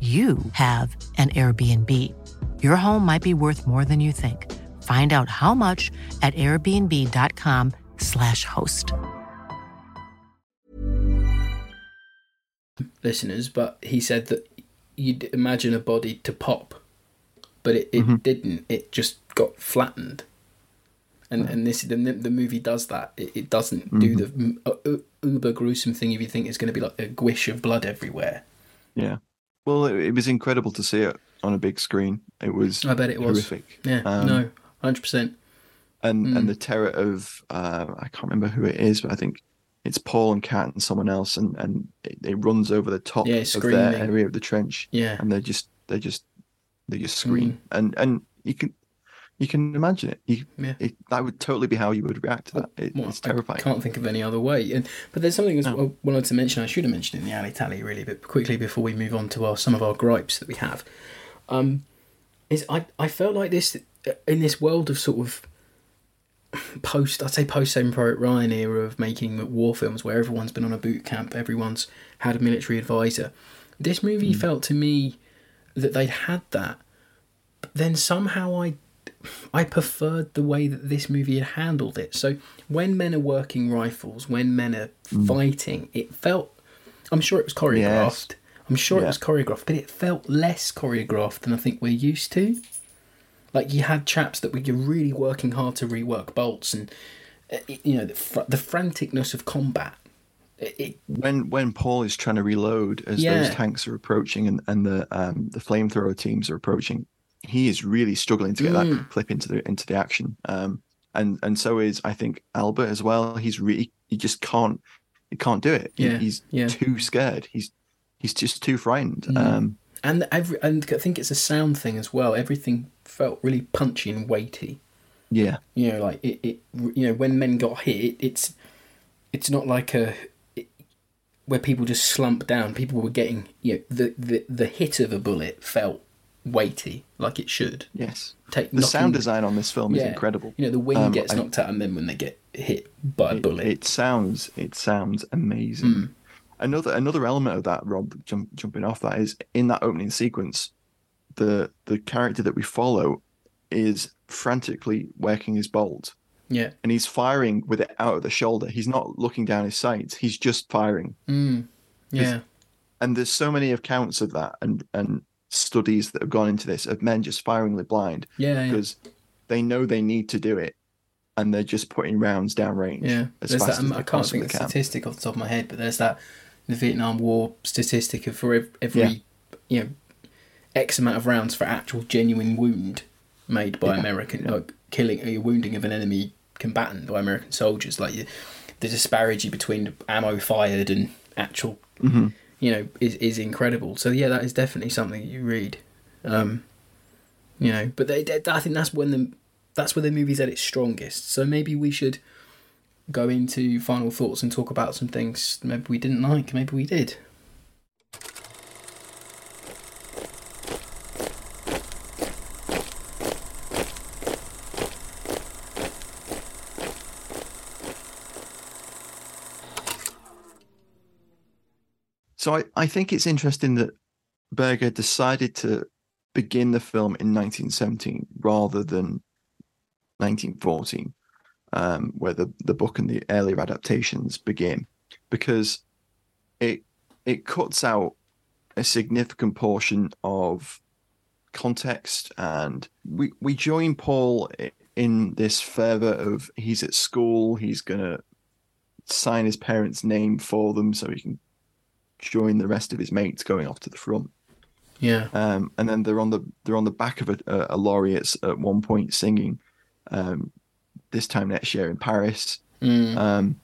you have an Airbnb. Your home might be worth more than you think. Find out how much at airbnb.com/slash host. listeners, but he said that you'd imagine a body to pop, but it, it didn't. It just got flattened. And and this the the movie does that. It, it doesn't do the uh, uber gruesome thing. If you think it's going to be like a guish of blood everywhere, Yeah. Well, it, it was incredible to see it on a big screen. It was. I bet it was. horrific. Yeah, Um, no, hundred percent. and Mm. and the terror of uh, I can't remember who it is, but I think it's Paul and Kat and someone else, and and it, it runs over the top Yeah, of their area of the trench, Yeah, and they're just they just they just Mm. scream, and and you can you can imagine it. You Yeah. it, that would totally be how you would react to that. It, Well, it's terrifying. I can't think of any other way. And but there's something as No. I wanted to mention. I should have mentioned in the alley tally really, but quickly before we move on to our some of our gripes that we have, um, is I I felt like this in this world of sort of post I'd say post Saving Private Ryan era of making war films where everyone's been on a boot camp, everyone's had a military advisor. This movie felt to me that they'd had that, but then somehow I I preferred the way that this movie had handled it. So when men are working rifles, when men are fighting, it felt. I'm sure it was choreographed. I'm sure it was choreographed, but it felt less choreographed than I think we're used to. Like you had chaps that were really working hard to rework bolts, and uh, you know the, fr- the franticness of combat. It, it, when when Paul is trying to reload as Yeah. those tanks are approaching and, and the um the flamethrower teams are approaching, he is really struggling to get Mm. that clip into the into the action. Um and and so is I think Albert as well. He's really he just can't he can't do it. He- Yeah, he's yeah. too scared. He's he's just too frightened. Mm. Um and every and I think it's a sound thing as well. Everything felt really punchy and weighty. yeah. you know like it, it you know when men got hit it, it's it's not like a where people just slump down people were getting you know the, the the hit of a bullet felt weighty like it should Yes. take The sound design on this film is incredible. you know the wing Um, gets I- knocked out and then when they get hit by a bullet it sounds it sounds amazing. Mm. Another another element of that, Rob, jump, jumping off that is in that opening sequence, the the character that we follow is frantically working his bolt yeah and he's firing with it out of the shoulder. He's not looking down his sights. He's just firing. mm. yeah And there's so many accounts of that and and studies that have gone into this of men just firingly blind yeah yeah, because they know they need to do it and they're just putting rounds down range yeah. as there's fast that as I can't think of the statistic off the top of my head but there's that the Vietnam War statistic of for ev- every Yeah. you know X amount of rounds for actual genuine wound made by Yeah, American yeah. like killing a wounding of an enemy combatant by American soldiers like the disparity between ammo fired and actual Mm-hmm. You know is is incredible. So yeah that is definitely something you read. Um you know but they, they- I think that's when the that's where the movie's at its strongest. So maybe we should go into final thoughts and talk about some things maybe we didn't like, maybe we did. So I, I think it's interesting that Berger decided to begin the film in 1917 rather than 1914, um, where the, the book and the earlier adaptations begin, because it it cuts out a significant portion of context, and we we join Paul in this fervor of he's at school, he's gonna sign his parents' name for them so he can join the rest of his mates going off to the front. Yeah. Um, and then they're on the they're on the back of a, a, lorry at, at one point singing, um, this time next year in Paris, Mm. um,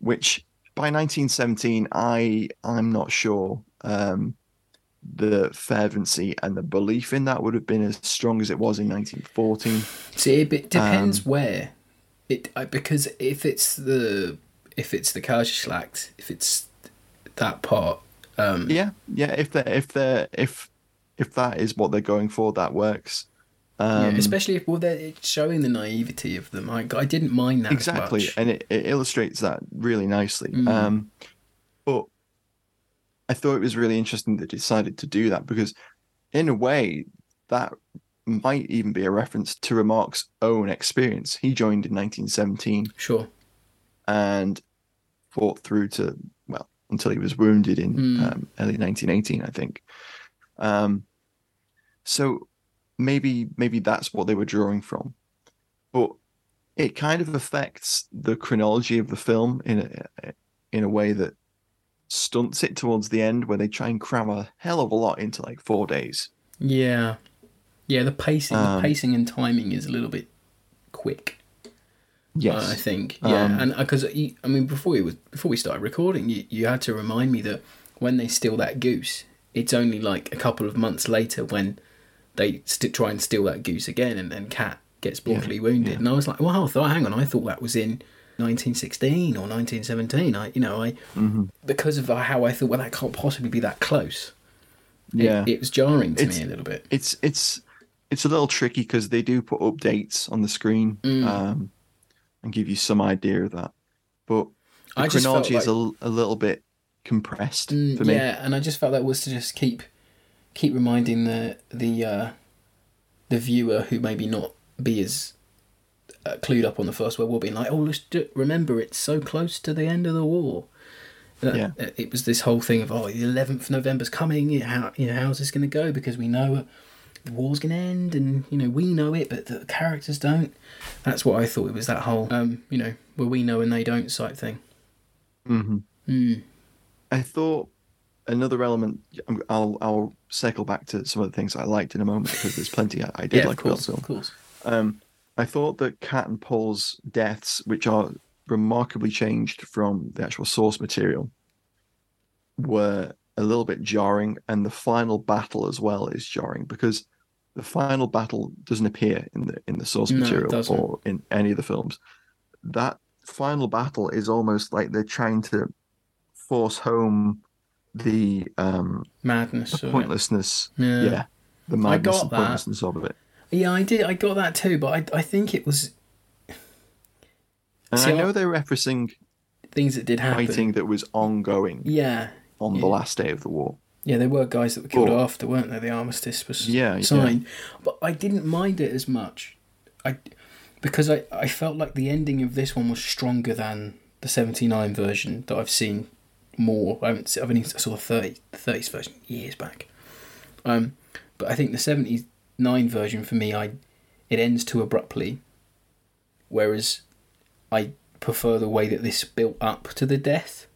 which by 1917 I I'm not sure um, the fervency and the belief in that would have been as strong as it was in 1914. See, it, depends Um, where it because if it's the if it's the Kaiserschlacht, if it's that part, um, Yeah, yeah. If they if they if if that is what they're going for, that works. Um, yeah, especially if well, they're showing the naivety of them. I, I didn't mind that exactly, and it, it illustrates that really nicely. Mm. Um, but I thought it was really interesting they decided to do that because, in a way, that might even be a reference to Remarque's own experience. He joined in 1917 Sure. and fought through to until he was wounded in Mm. um, early 1918, I think. Um, so maybe maybe that's what they were drawing from, but it kind of affects the chronology of the film in a in a way that stunts it towards the end, where they try and cram a hell of a lot into like four days. Yeah, yeah. The pacing, the Um, pacing and timing is a little bit quick. Yes, I think. Yeah, Um, and because I mean, before we was before we started recording, you you had to remind me that when they steal that goose, it's only like a couple of months later when they st- try and steal that goose again, and then Kat gets mortally wounded. yeah. And I was like, well, thought, hang on, I thought that was in 1916 or 1917. I, you know, I Mm-hmm. because of how I thought, well, that can't possibly be that close. It- yeah. it, was jarring to It's- me a little bit. it's it's it's a little tricky because they do put updates on the screen Mm. um, and give you some idea of that, but the I chronology is a, like- a little bit compressed Mm, for me. Yeah, and I just felt that was to just keep keep reminding the the uh, the viewer who maybe not be as uh, clued up on the First World War, being like, "Oh, let's do, remember it's so close to the end of the war." Uh, Yeah. It was this whole thing of, "Oh, the eleventh of November's coming. How you know how's this going to go? Because we know the war's going to end, and you know we know it, but the characters don't." That's what I thought. It was that whole, um, you know, where we know and they don't type thing. hmm Mm. I thought another element. I'll I'll circle back to some of the things I liked in a moment because there's plenty I, I did Yeah, like of course, about of film. course. Um, I thought that Kat and Paul's deaths, which are remarkably changed from the actual source material, were a little bit jarring, and the final battle as well is jarring because the final battle doesn't appear in the in the source No, material or in any of the films. That final battle is almost like they're trying to force home the um Madness. the pointlessness. Yeah. Yeah. The madness got and that. pointlessness of it. Yeah, I did. I got that too, but I, I think it was And I- know they're referencing things that did happen. fighting that was ongoing Yeah, on yeah. the last day of the war. yeah, there were guys that were killed after, weren't there? The armistice was Yeah, yeah. signed, but I didn't mind it as much. I because I, I felt like the ending of this one was stronger than the '79 version that I've seen more. I haven't. I've only saw the 30 the 30s version years back. Um, but I think the '79 version for me, I it ends too abruptly. Whereas I prefer the way that this built up to the death,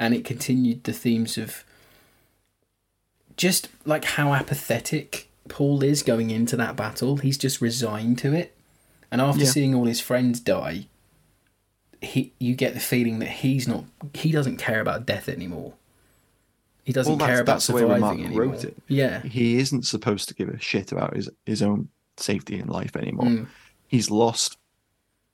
and it continued the themes of just like how apathetic Paul is going into that battle. He's just resigned to it, and after Yeah. seeing all his friends die, he you get the feeling that he's not he doesn't care about death anymore. He doesn't Well, care about that's the way surviving anymore. wrote it. Yeah, He isn't supposed to give a shit about his, his own safety in life anymore. Mm. He's lost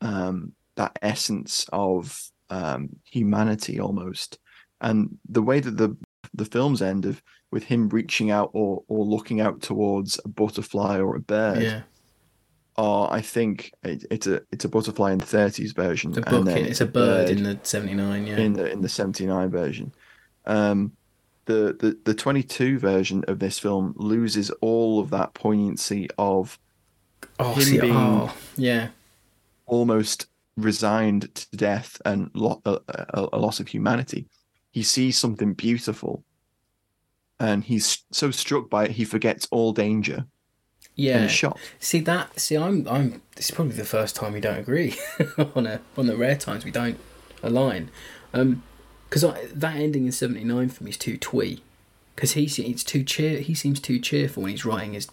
um, that essence of um, humanity almost. And the way that the the films end of with him reaching out or or looking out towards a butterfly or a bird yeah. are I think it, it's a it's a butterfly in the 30s version. The and book. It's a bird in the '79. Yeah. in the in the 79 version. Um, the, the the 22 version of this film loses all of that poignancy of oh, him see, being- oh, yeah. almost resigned to death and lo- a, a, a loss of humanity. He sees something beautiful, and he's so struck by it he forgets all danger Yeah. and shot. See that? See, I'm. I'm. This is probably the first time we don't agree (laughs) on a on the rare times we don't align. Um, because that ending in '79 for me is too twee. Because he it's too cheer. He seems too cheerful when he's writing his.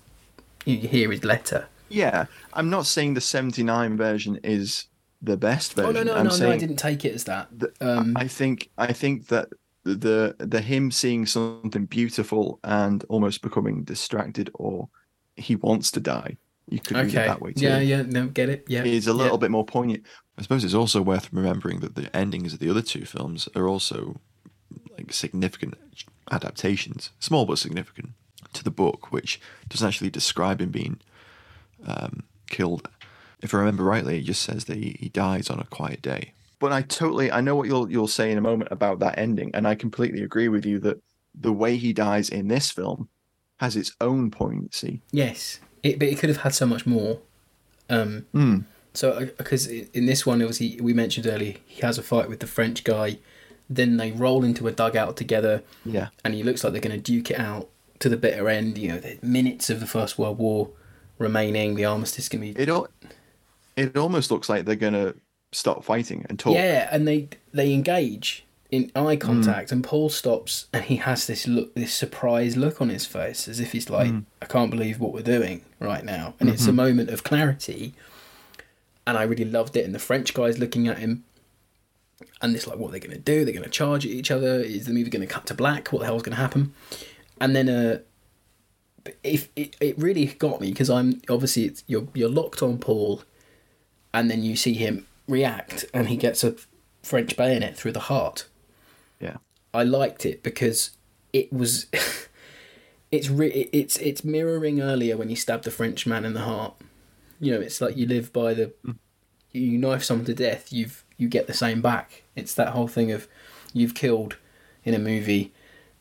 You, know, you hear his letter. Yeah, I'm not saying the 79 version is the best Oh version. no no I'm no saying no! I didn't take it as that. that Um, I think I think that the the him seeing something beautiful and almost becoming distracted or he wants to die. You could read it that way too. Yeah, yeah, no, get it. Yeah. Is a little yeah. bit more poignant. I suppose it's also worth remembering that the endings of the other two films are also like significant adaptations, small but significant, to the book, which doesn't actually describe him being um, killed. If I remember rightly, it just says that he, he dies on a quiet day. But I totally I know what you'll you'll say in a moment about that ending, and I completely agree with you that the way he dies in this film has its own poignancy. Yes, it, but it could have had so much more. Um, Hmm. So, because in this one, obviously, we mentioned earlier, he has a fight with the French guy. Then they roll into a dugout together, Yeah. and he looks like they're going to duke it out to the bitter end. You know, the minutes of the First World War remaining. The armistice can be. It all it almost looks like they're gonna stop fighting and talk. Yeah, and they they engage in eye contact, and Paul stops, and he has this look, this surprised look on his face, as if he's like, "I can't believe what we're doing right now," and it's a moment of clarity. And I really loved it. And the French guy's looking at him, and it's like, what are they going to do? They're going to charge at each other. Is the movie going to cut to black? What the hell's going to happen? And then, uh, if it, it really got me because I'm obviously it's, you're you're locked on Paul, and then you see him react, and he gets a French bayonet through the heart. Yeah. I liked it because it was (laughs) it's re- it's it's mirroring earlier when you stab the French man in the heart. You know, it's like you live by the you knife someone to death, you've you get the same back. It's that whole thing of you've killed in a movie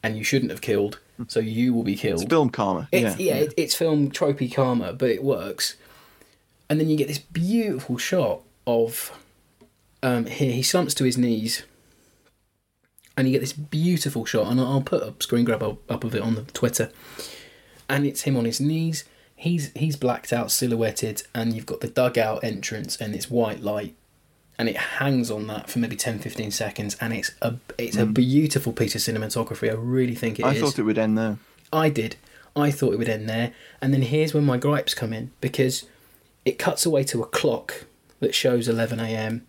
and you shouldn't have killed, so you will be killed. It's film karma. It's, yeah. yeah, It, it's film tropey karma, but it works. And then you get this beautiful shot of um, here he slumps to his knees, and you get this beautiful shot, and I'll put a screen grab up, up of it on the Twitter. And it's him on his knees. He's he's blacked out, silhouetted, and you've got the dugout entrance, and it's white light, and it hangs on that for maybe 10, 15 seconds, and it's a it's a beautiful piece of cinematography. I really think it is. I thought it would end there. I did. I thought it would end there. And then here's when my gripes come in because it cuts away to a clock that shows 11 a.m.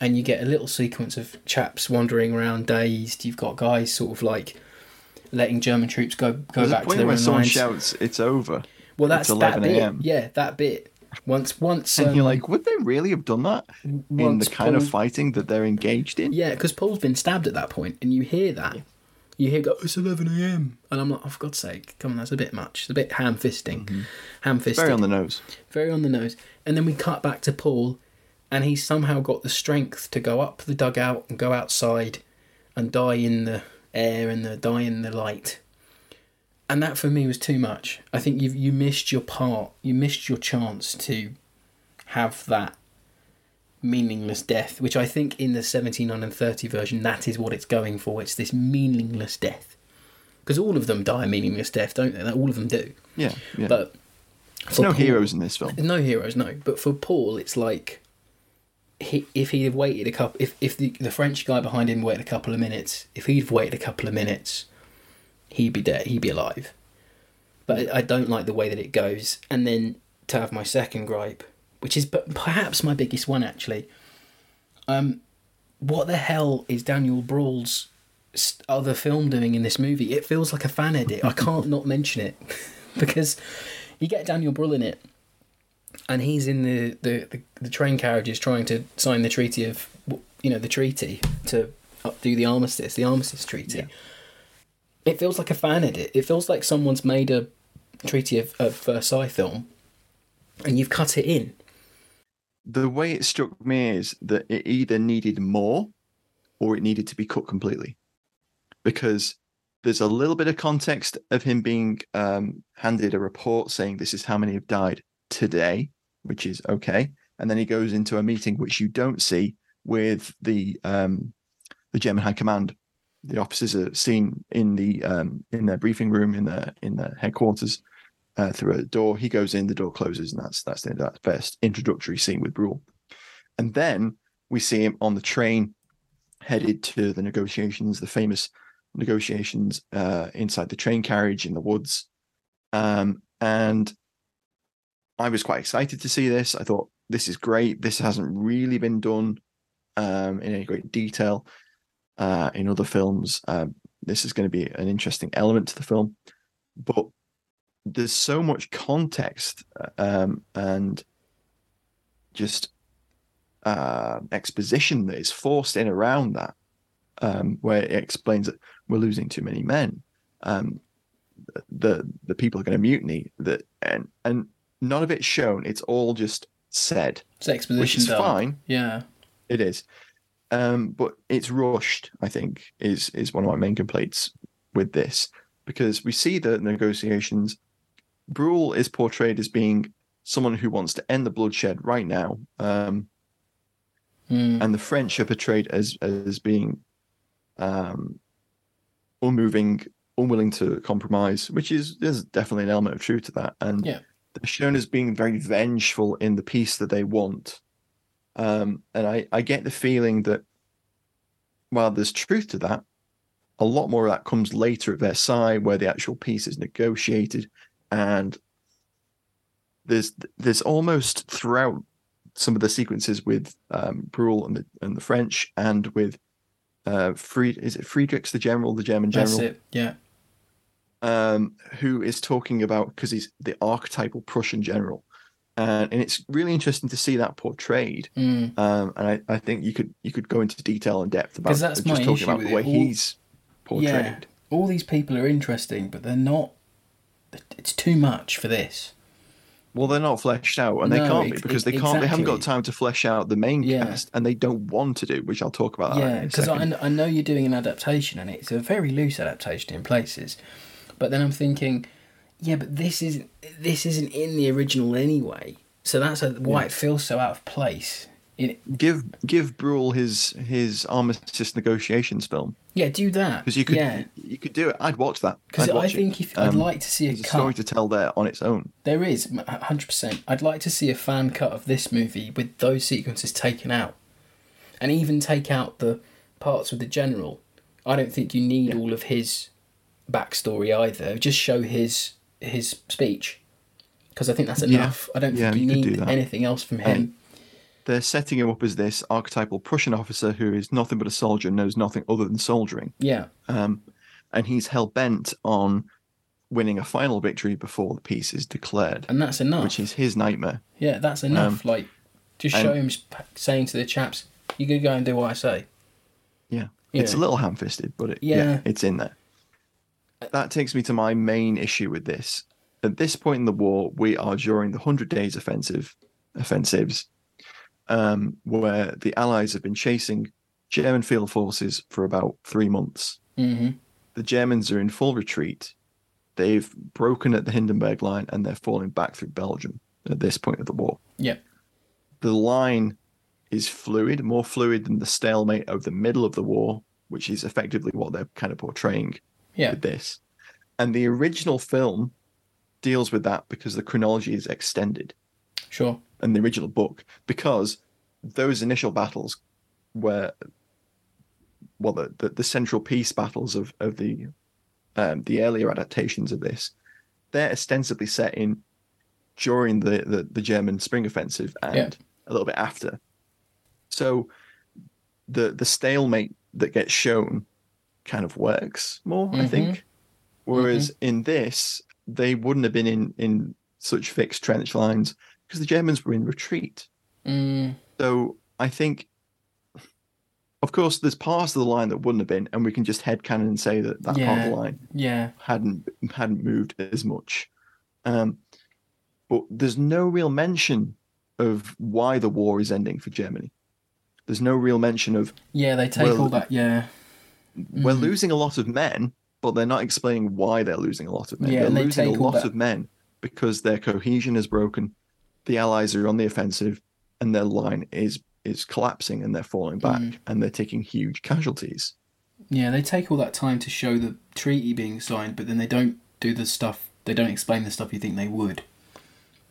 and you get a little sequence of chaps wandering around dazed. You've got guys sort of like letting German troops go go There's a back to point their where own someone lines. shouts, "It's over." well, that's it's that 11 bit. a.m.. Yeah, that bit. Once once And um, you're like, would they really have done that in the kind of fighting that they're engaged in? Yeah, because Paul's been stabbed at that point, and you hear that. You hear go, it's 11 a.m. And I'm like, oh, for God's sake, come on, that's a bit much. It's a bit ham fisting. Ham fisting. Mm-hmm. Very on the nose. very on the nose. And then we cut back to Paul, and he's somehow got the strength to go up the dugout and go outside and die in the air and the die in the light. And that for me was too much. I think you you missed your part. You missed your chance to have that meaningless death, which I think in the 79 and 30 version that is what it's going for. It's this meaningless death. Because all of them die a meaningless death, don't they? All of them do. Yeah, yeah. But There's no Paul- heroes in this film. no heroes, no. But for Paul, it's like he, if he'd waited a couple, if if the the French guy behind him waited a couple of minutes, if he'd waited a couple of minutes, he'd be dead. He'd be alive. But I don't like the way that it goes. And then to have my second gripe, which is perhaps my biggest one actually. Um, what the hell is Daniel Brühl's other film doing in this movie? It feels like a fan edit. I can't not mention it (laughs) because you get Daniel Brühl in it, and he's in the, the, the, the train carriages trying to sign the treaty of you know the treaty to do the armistice, the armistice treaty. It feels like a fan edit. It feels like someone's made a treaty of, of Versailles film, and you've cut it in. The way it struck me is that it either needed more or it needed to be cut completely. Because there's a little bit of context of him being um, handed a report saying this is how many have died today, which is okay. And then he goes into a meeting which you don't see with the um, the German High Command. The officers are seen in the um, in their briefing room in the in the headquarters uh, through a door. He goes in, the door closes, and that's that's the that first introductory scene with Brühl. And then we see him on the train headed to the negotiations, the famous negotiations uh, inside the train carriage in the woods. Um, and I was quite excited to see this. I thought this is great. This hasn't really been done um, in any great detail. uh, in other films. Uh, this is going to be an interesting element to the film, but there's so much context um, and just uh, exposition that is forced in around that, um, where it explains that we're losing too many men. Um, the the people are going to mutiny. That and and none of it's shown. It's all just said. It's exposition. Which is dump. fine. Yeah. It is. Um, but it's rushed, I think, is is one of my main complaints with this. Because we see the negotiations. Brühl is portrayed as being someone who wants to end the bloodshed right now. Um, Mm. and the French are portrayed as as being um, unmoving, unwilling to compromise, which is there's definitely an element of truth to that. And Yeah. they're shown as being very vengeful in the peace that they want. Um, and I, I get the feeling that while there's truth to that, a lot more of that comes later at Versailles, where the actual peace is negotiated, and there's there's almost throughout some of the sequences with um, Brühl and the and the French and with uh, Fried is it Friedrichs the general, the German general, That's it. Yeah. um, who is talking about because he's the archetypal Prussian general, and and it's really interesting to see that portrayed. Mm. Um, and I, I think you could you could go into detail and depth about that's just talking about the way. All- he's portrayed. Yeah. All these people are interesting, but they're not. It's too much for this. Well, they're not fleshed out, and they can't be because they can't. They haven't got time to flesh out the main Yeah. cast, and they don't want to do, which I'll talk about. Yeah, because I, I know you're doing an adaptation, and it's a very loose adaptation in places. But then I'm thinking, yeah, but this isn't this isn't in the original anyway. So that's a, why it feels so out of place. In, give give Brühl his his armistice negotiations film yeah, do that. because you could yeah, you could do it. I'd watch that because I'd it. think if I'd Um, like to see a a story to tell there on its own. There is, hundred percent. I'd like to see a fan cut of this movie with those sequences taken out, and even take out the parts with the general. I don't think you need all of his backstory either. Just show his his speech, because I think that's Yeah. enough. I don't Yeah, think you, you could do need anything else from him. They're setting him up as this archetypal Prussian officer who is nothing but a soldier, and knows nothing other than soldiering. yeah, um, and he's hell bent on winning a final victory before the peace is declared, and that's enough. which is his nightmare. yeah, that's enough. like, just show him saying to the chaps, "You gotta go and do what I say." Yeah, Yeah. it's a little ham-fisted, but it, yeah. Yeah. it's in there. That takes me to my main issue with this. At this point in the war, we are during the Hundred Days Offensive, offensives, um, where the Allies have been chasing German field forces for about three months. hmm the Germans are in full retreat. They've broken at the Hindenburg line and they're falling back through Belgium at this point of the war. Yeah, The line is fluid, more fluid than the stalemate of the middle of the war, which is effectively what they're kind of portraying yeah, with this. And the original film deals with that because the chronology is extended sure. And the original book because those initial battles were well the, the, the central piece battles of, of the um, the earlier adaptations of this they're ostensibly set in during the, the, the German spring offensive and Yeah. a little bit after so the the stalemate that gets shown kind of works more I Mhm. think whereas in this they wouldn't have been in in such fixed trench lines because the Germans were in retreat. Mm, So I think, of course, there's parts of the line that wouldn't have been, and we can just headcanon and say that that part of the line yeah, hadn't hadn't moved as much. Um, but there's no real mention of why the war is ending for Germany. There's no real mention of yeah. They take Well, all that. Yeah, we're Mm. losing a lot of men, but they're not explaining why they're losing a lot of men. Yeah, they're they losing a lot that- of men because their cohesion is broken. The Allies are on the offensive, and their line is is collapsing, and they're falling back, Mm. and they're taking huge casualties. Yeah, they take all that time to show the treaty being signed, but then they don't do the stuff. They don't explain the stuff you think they would.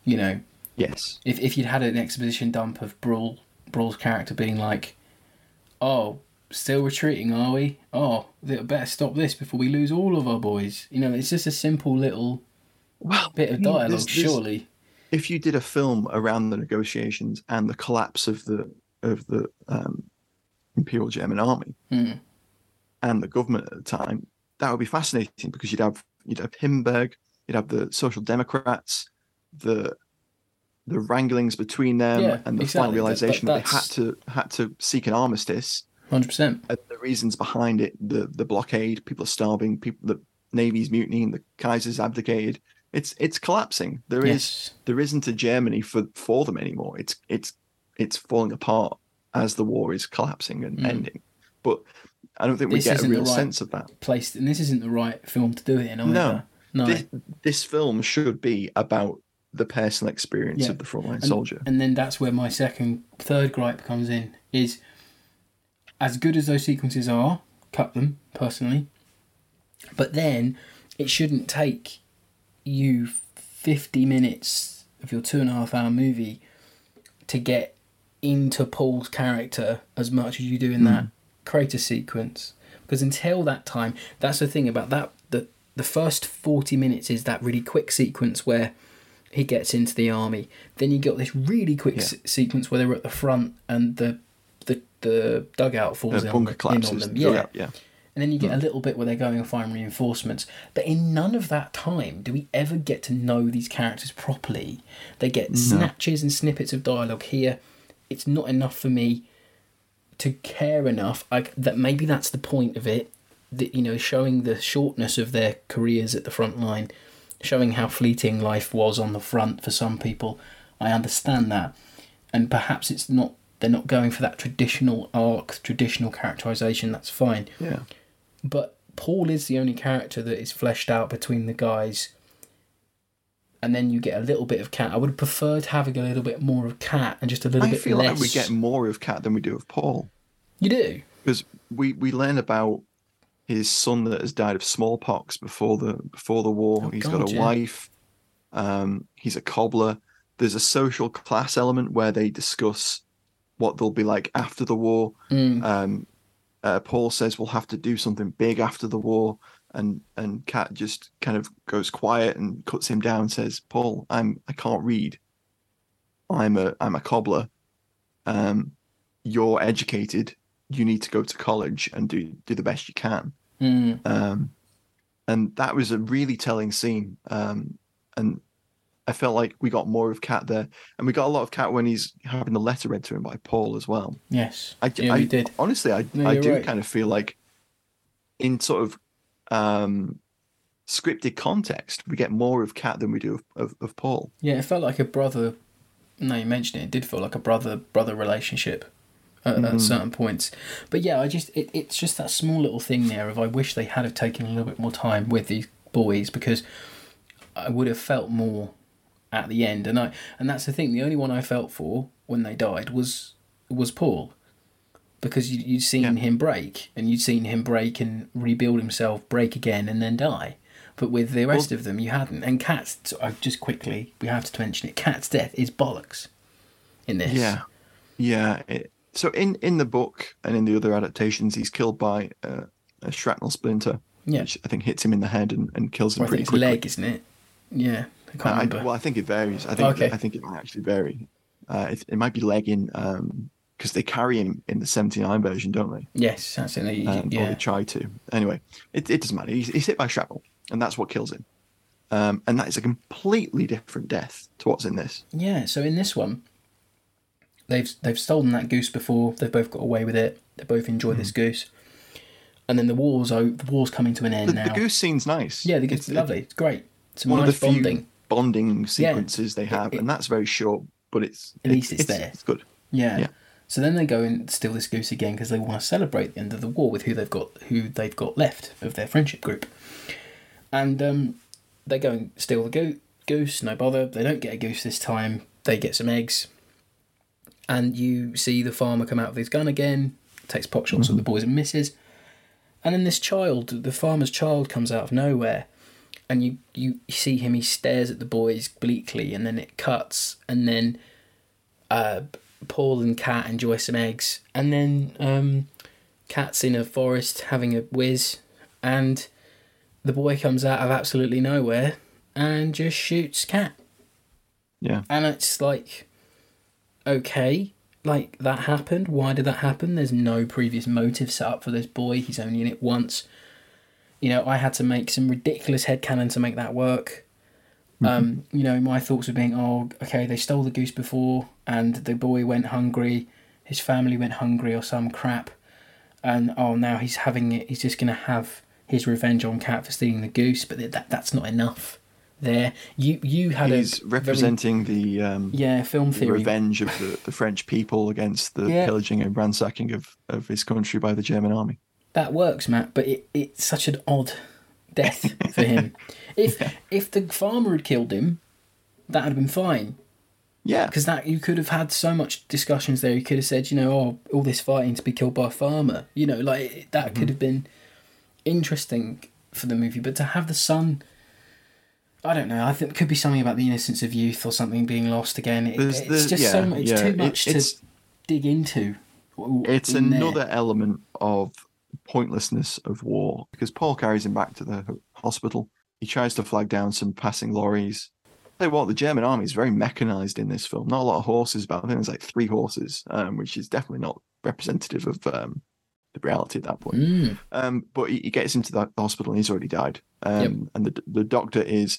You know, Yes, if if you'd had an exposition dump of Brühl, Brühl's character being like, "Oh, still retreating, are we? Oh, better stop this before we lose all of our boys." You know, it's just a simple little well, bit of I mean, dialogue, there's- surely. If you did a film around the negotiations and the collapse of the of the um, Imperial German army, Hmm. and the government at the time, that would be fascinating because you'd have you'd have Hindenburg, you'd have the Social Democrats, the the wranglings between them, Yeah, and the exactly. final realization that, that- they had to had to seek an armistice. Hundred percent. The reasons behind it, the the blockade, people are starving, people the navy's mutinying, the Kaiser's abdicated. It's it's collapsing. There is Yes. there isn't a Germany for for them anymore. It's it's it's falling apart as the war is collapsing and Mm. ending. But I don't think we This get a real right sense of that. Placed, and this isn't the right film to do it in either. No. no. This, this film should be about the personal experience Yeah. of the frontline and, soldier. And then that's where my second, third gripe comes in. Is as good as those sequences are, cut them personally. But then it shouldn't take you fifty minutes of your two and a half hour movie to get into Paul's character as much as you do in hmm. that Kratos sequence. Because until that time, that's the thing about that. The the first forty minutes is that really quick sequence where he gets into the army. Then you got this really quick Yeah. se- sequence where they're at the front and the the, the dugout falls The in, bunker in collapses. on them. the Yeah. yeah. And then you Hmm. get a little bit where they're going and find reinforcements. But in none of that time do we ever get to know these characters properly. They get snatches and snippets of dialogue here. It's not enough for me to care enough. I, that maybe that's the point of it. That you know, showing the shortness of their careers at the front line, showing how fleeting life was on the front for some people. I understand that, and perhaps it's not. They're not going for that traditional arc, traditional characterization. That's fine Yeah. But Paul is the only character that is fleshed out between the guys. And then you get a little bit of Kat. I would have preferred having a little bit more of Kat and just a little I bit feel less. like we get more of Kat than we do of Paul. You do. because we we learn about his son that has died of smallpox before the before the war. Oh, He's God, got a yeah. wife. Um, he's a cobbler. There's a social class element where they discuss what they'll be like after the war. Mm. Um, uh, Paul says we'll have to do something big after the war, and and Kat just kind of goes quiet and cuts him down. and Says, "Paul, I'm I can't read. I'm a I'm a cobbler. Um, you're educated. You need to go to college and do do the best you can." Mm. Um, and that was a really telling scene. Um, and I felt like we got more of Kat there, and we got a lot of Kat when he's having the letter read to him by Paul as well. Yes. I, yeah, I we did. honestly, I, No, I do right. kind of feel like in sort of um, scripted context, we get more of Kat than we do of, of, of Paul. Yeah, it felt like a brother. No, you mentioned it. It did feel like a brother brother relationship at, Mm-hmm. at certain points. But yeah, I just it, it's just that small little thing there. Of I wish they had have taken a little bit more time with these boys because I would have felt more at the end. And I and that's the thing. The only one I felt for when they died was was Paul. Because you, you'd seen Yeah. him break, and you'd seen him break and rebuild himself, break again, and then die. But with the rest of them, you hadn't. And Kat's, so I just quickly, we have to mention it. Kat's death is bollocks in this. Yeah, yeah. It, so in in the book and in the other adaptations, he's killed by uh, a shrapnel splinter, Yeah. which I think hits him in the head and, and kills him Or I think pretty quickly. leg, isn't it? Yeah. I can't I, remember. well, I think it varies. I think Okay. I think it might actually vary. Uh, it, it might be legging in because they carry him in the '79 version, don't they? yes, that's it. Um, or yeah. they try to. Anyway, it, it doesn't matter. He's, he's hit by shrapnel, and that's what kills him. Um, and that is a completely different death to what's in this. Yeah, so in this one, they've they've stolen that goose before. They've both got away with it. They both enjoy this goose. And then the war's o- the war's coming to an end. The, now. the goose scene's nice. yeah, the goose It's- is lovely. It's great. It's a one nice of the few bonding. sequences they have, It- and that's very short, but it's At least it's there. It's good. Yeah. Yeah. So then they go and steal this goose again because they want to celebrate the end of the war with who they've got who they've got left of their friendship group. And um, they go and steal the go- goose. No bother. They don't get a goose this time. They get some eggs. And you see the farmer come out with his gun again. Takes pot shots at the boys and misses. And then this child, the farmer's child, comes out of nowhere and you, you see him, he stares at the boys bleakly, and then it cuts, and then uh, Paul and Kat enjoy some eggs, and then um, Kat's in a forest having a whiz, and the boy comes out of absolutely nowhere and just shoots Kat. Yeah. And it's like, okay, like that happened. Why did that happen? There's no previous motive set up for this boy. He's only in it once. You know, I had to make some ridiculous head headcanon to make that work. Um, you know, my thoughts were being, oh, okay, they stole the goose before, and the boy went hungry, his family went hungry or some crap, and oh, now he's having it. He's just gonna have his revenge on Kat for stealing the goose, but that that's not enough. There, you you had He's a very- representing the um, yeah film the theory. revenge of the, the French people against the (laughs) Yeah. pillaging and ransacking of, of his country by the German army. That works, Matt, but it, it's such an odd death for him. (laughs) If if the farmer had killed him, that would have been fine. Yeah, Because that you could have had so much discussions there. You could have said, you know, oh, all this fighting to be killed by a farmer. You know, like that Mm-hmm. could have been interesting for the movie. But to have the son, I don't know. I think it could be something about the innocence of youth or something being lost again. It, it's just so much. It's yeah, too it- much it's- to dig into. it's in there. another element of pointlessness of war because Paul carries him back to the hospital. He tries to flag down some passing lorries. Tell you what, the German army is very mechanized in this film. Not a lot of horses, but I think there's like three horses, um, which is definitely not representative of um, the reality at that point. Mm. Um, but he, he gets into the hospital and he's already died. Um, Yep. And the the doctor is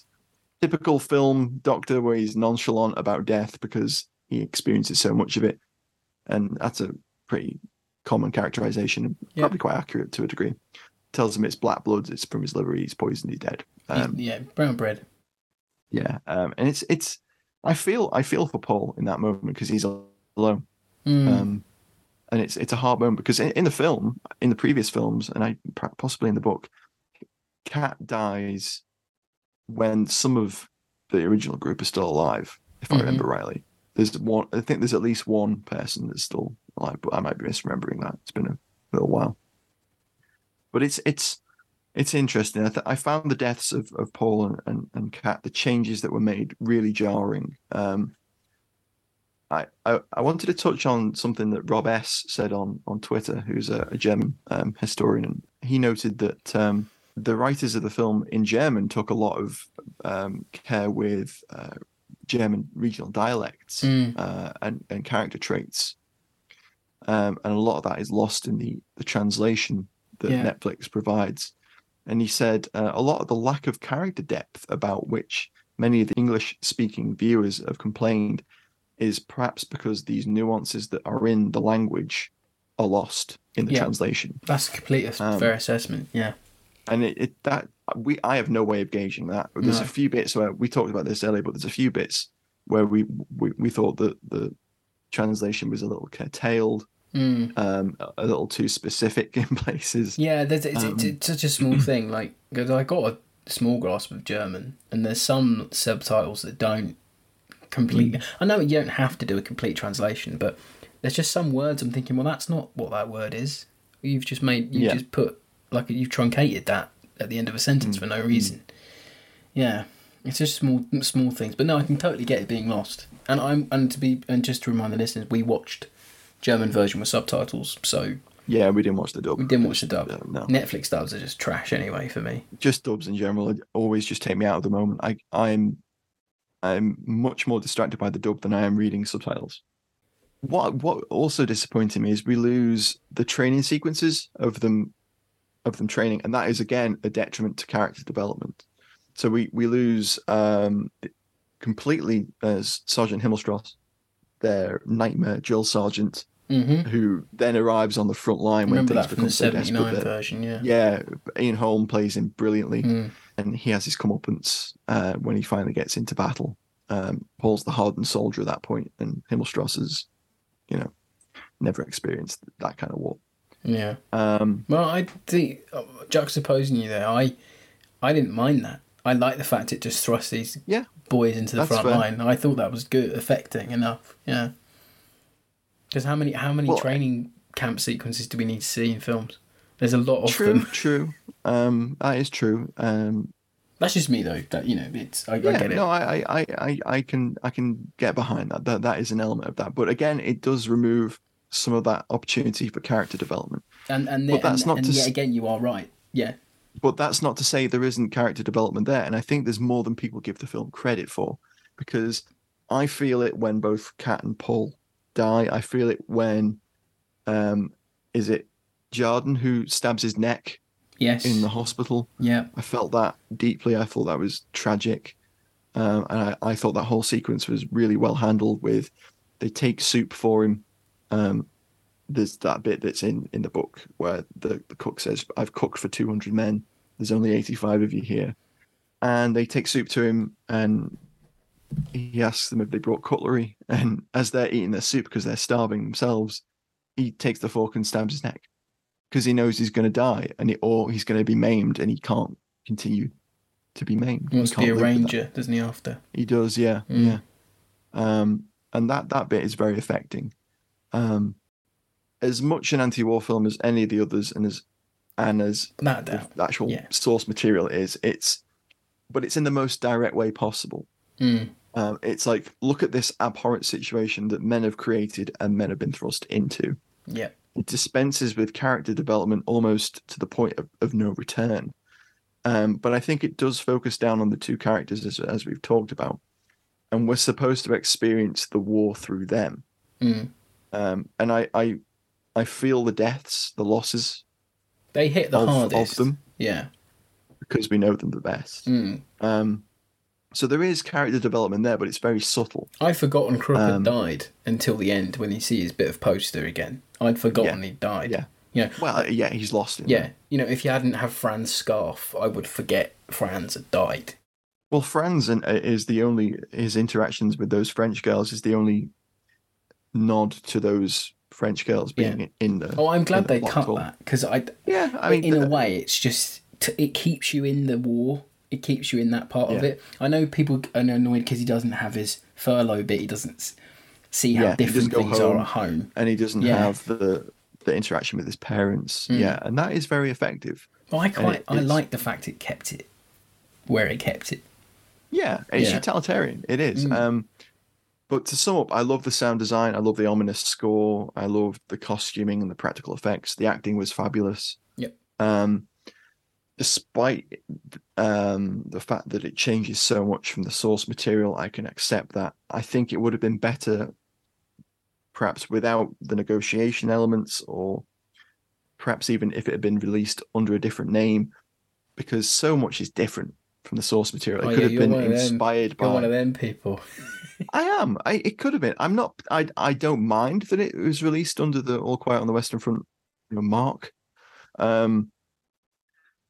typical film doctor where he's nonchalant about death because he experiences so much of it, and that's a pretty common characterization, and Yep. probably quite accurate to a degree. Tells him it's black blood, it's from his liver, he's poisoned, he's dead. Um, yeah, brown bread. yeah, um, and it's it's. I feel I feel for Paul in that moment because he's alone. Mm. Um, and it's it's a hard moment because in, in the film, in the previous films, and I possibly in the book, Kat dies when some of the original group are still alive. If I Mhm. remember rightly, there's one. I think there's at least one person that's still alive, but I might be misremembering that. It's been a little while. But it's it's it's interesting. I, th- I found the deaths of, of Paul and, and, and Kat, the changes that were made, really jarring. Um, I, I, I wanted to touch on something that Rob S said on, on Twitter, who's a, a German um, historian. He noted that um, the writers of the film in German took a lot of um, care with uh, German regional dialects Mm. uh, and, and character traits. Um, and a lot of that is lost in the, the translation that Yeah. Netflix provides. And he said uh, a lot of the lack of character depth about which many of the English speaking viewers have complained is perhaps because these nuances that are in the language are lost in the Yeah. translation. That's a complete Um, fair assessment. Yeah. And it, it that we I have no way of gauging that. There's No. a few bits where we talked about this earlier, but there's a few bits where we we, we thought that the translation was a little curtailed, Mm. um, a- little too specific (laughs) in places. Yeah, there's, it's, Um, it's such a small (clears throat) thing. Like, 'cause I got a small grasp of German, and there's some subtitles that don't completely. I know you don't have to do a complete translation, but there's just some words I'm thinking, well, that's not what that word is. You've just made, you Yeah. just put, like, you've truncated that at the end of a sentence mm. for no reason. Yeah, it's just small, small things. But no, I can totally get it being lost. And I'm, and to be, and just to remind the listeners, we watched German version with subtitles, so Yeah, we didn't watch the dub. we didn't watch the dub. No. Netflix dubs are just trash anyway for me. just dubs in general always just take me out of the moment. I I'm I'm much more distracted by the dub than I am reading subtitles. What what also disappointed me is we lose the training sequences of them of them training, and that is again a detriment to character development. So we we lose um completely as Sergeant Himmelstoss, their nightmare drill sergeant, Mm-hmm. who then arrives on the front line when things become so desperate. version, yeah. yeah, Ian Holm plays him brilliantly, Mm. and he has his comeuppance uh, when he finally gets into battle. Um, Paul's the hardened soldier at that point, and Himmelstoss has, you know, never experienced that kind of war. Yeah. Um, Well, I think uh, juxtaposing you there, I I didn't mind that. I like the fact it just thrust these yeah, boys into the front fair. line. I thought that was good, affecting enough. Yeah. Because how many how many Well, training camp sequences do we need to see in films? There's a lot of true, them. (laughs) true. Um, that is true. Um, That's just me though. That you know, it's I, I yeah, get it. no, I, I, I, I, I can, I can get behind that. That that is an element of that. But again, it does remove some of that opportunity for character development. and and, but that's and, not and to yet again, you are right. Yeah. but that's not to say there isn't character development there and i think there's more than people give the film credit for because i feel it when both kat and paul die. I feel it when, um, is it Tjaden who stabs his neck Yes. in the hospital? yeah. I felt that deeply. I thought that was tragic. Um, and I, I thought that whole sequence was really well handled with they take soup for him. Um, there's that bit that's in, in the book where the, the cook says, I've cooked for 200 men. There's only 85 of you here. And they take soup to him and he asks them if they brought cutlery. And as they're eating their soup because they're starving themselves, he takes the fork and stabs his neck because he knows he's going to die and he, or he's going to be maimed and he can't continue to be maimed. He wants to be a live with that. ranger, doesn't he? After. He does, yeah, Mm. yeah. Um, and that that bit is very affecting. Um, as much an anti-war film as any of the others, and as and as the actual Yeah. source material is, it's but it's in the most direct way possible. Mm. Um, it's like look at this abhorrent situation that men have created and men have been thrust into. Yeah. It dispenses with character development almost to the point of, of no return. Um, but I think it does focus down on the two characters as, as we've talked about. And we're supposed to experience the war through them. Mm. Um, and I, I I feel the deaths, the losses They hit the of, hardest. of them Yeah. because we know them the best. Mm. Um, so there is character development there, but it's very subtle. I'd forgotten Kropp had Um, died until the end when you see his bit of poster again. I'd forgotten Yeah. he died. Yeah. You know, Well, yeah, he's lost it. yeah. You know, if you hadn't have Fran's scarf, I would forget Franz had died. Well, Franz and- uh, is the only his interactions with those French girls is the only nod to those French girls being Yeah. in the. Oh, I'm glad the they cut at that because I, Yeah, I mean, in a way, it's just t- it keeps you in the war. It keeps you in that part of it. I know people are annoyed because he doesn't have his furlough bit. He doesn't see how Yeah, different things are at home. and he doesn't Yeah. have the the interaction with his parents. Mm. Yeah, and that is very effective. But I quite, it- I like the fact it kept it where it kept it. Yeah, it's Yeah. utilitarian. It is. Mm. Um, but to sum up, I love the sound design. I love the ominous score. I love the costuming and the practical effects. The acting was fabulous. Yep. Um, despite um, the fact that it changes so much from the source material, I can accept that. I think it would have been better, perhaps without the negotiation elements, or perhaps even if it had been released under a different name, because so much is different from the source material. It Oh, could yeah, have been them. inspired You're by. one of them people. (laughs) I am. I it could have been. I'm not. I I don't mind that it was released under the All Quiet on the Western Front mark. Um,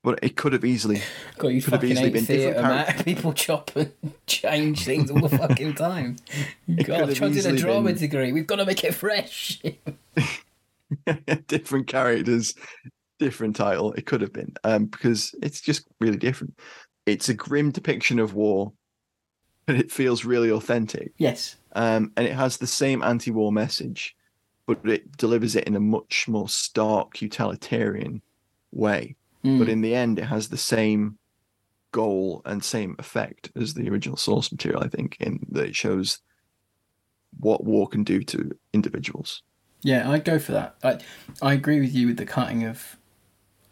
but it could have easily. (laughs) God, you Could have fucking easily been different theatre, charac- Matt. (laughs) People chop and change things all the fucking time. God, could I'm have trying to a drama been- degree. We've got to make it fresh. different characters, different title. It could have been um, because it's just really different. It's a grim depiction of war, but it feels really authentic. yes. um, and it has the same anti-war message, but it delivers it in a much more stark utilitarian way. Mm. But in the end, it has the same goal and same effect as the original source material. I think in that it shows what war can do to individuals. Yeah, I'd go for that. I I agree with you with the cutting of.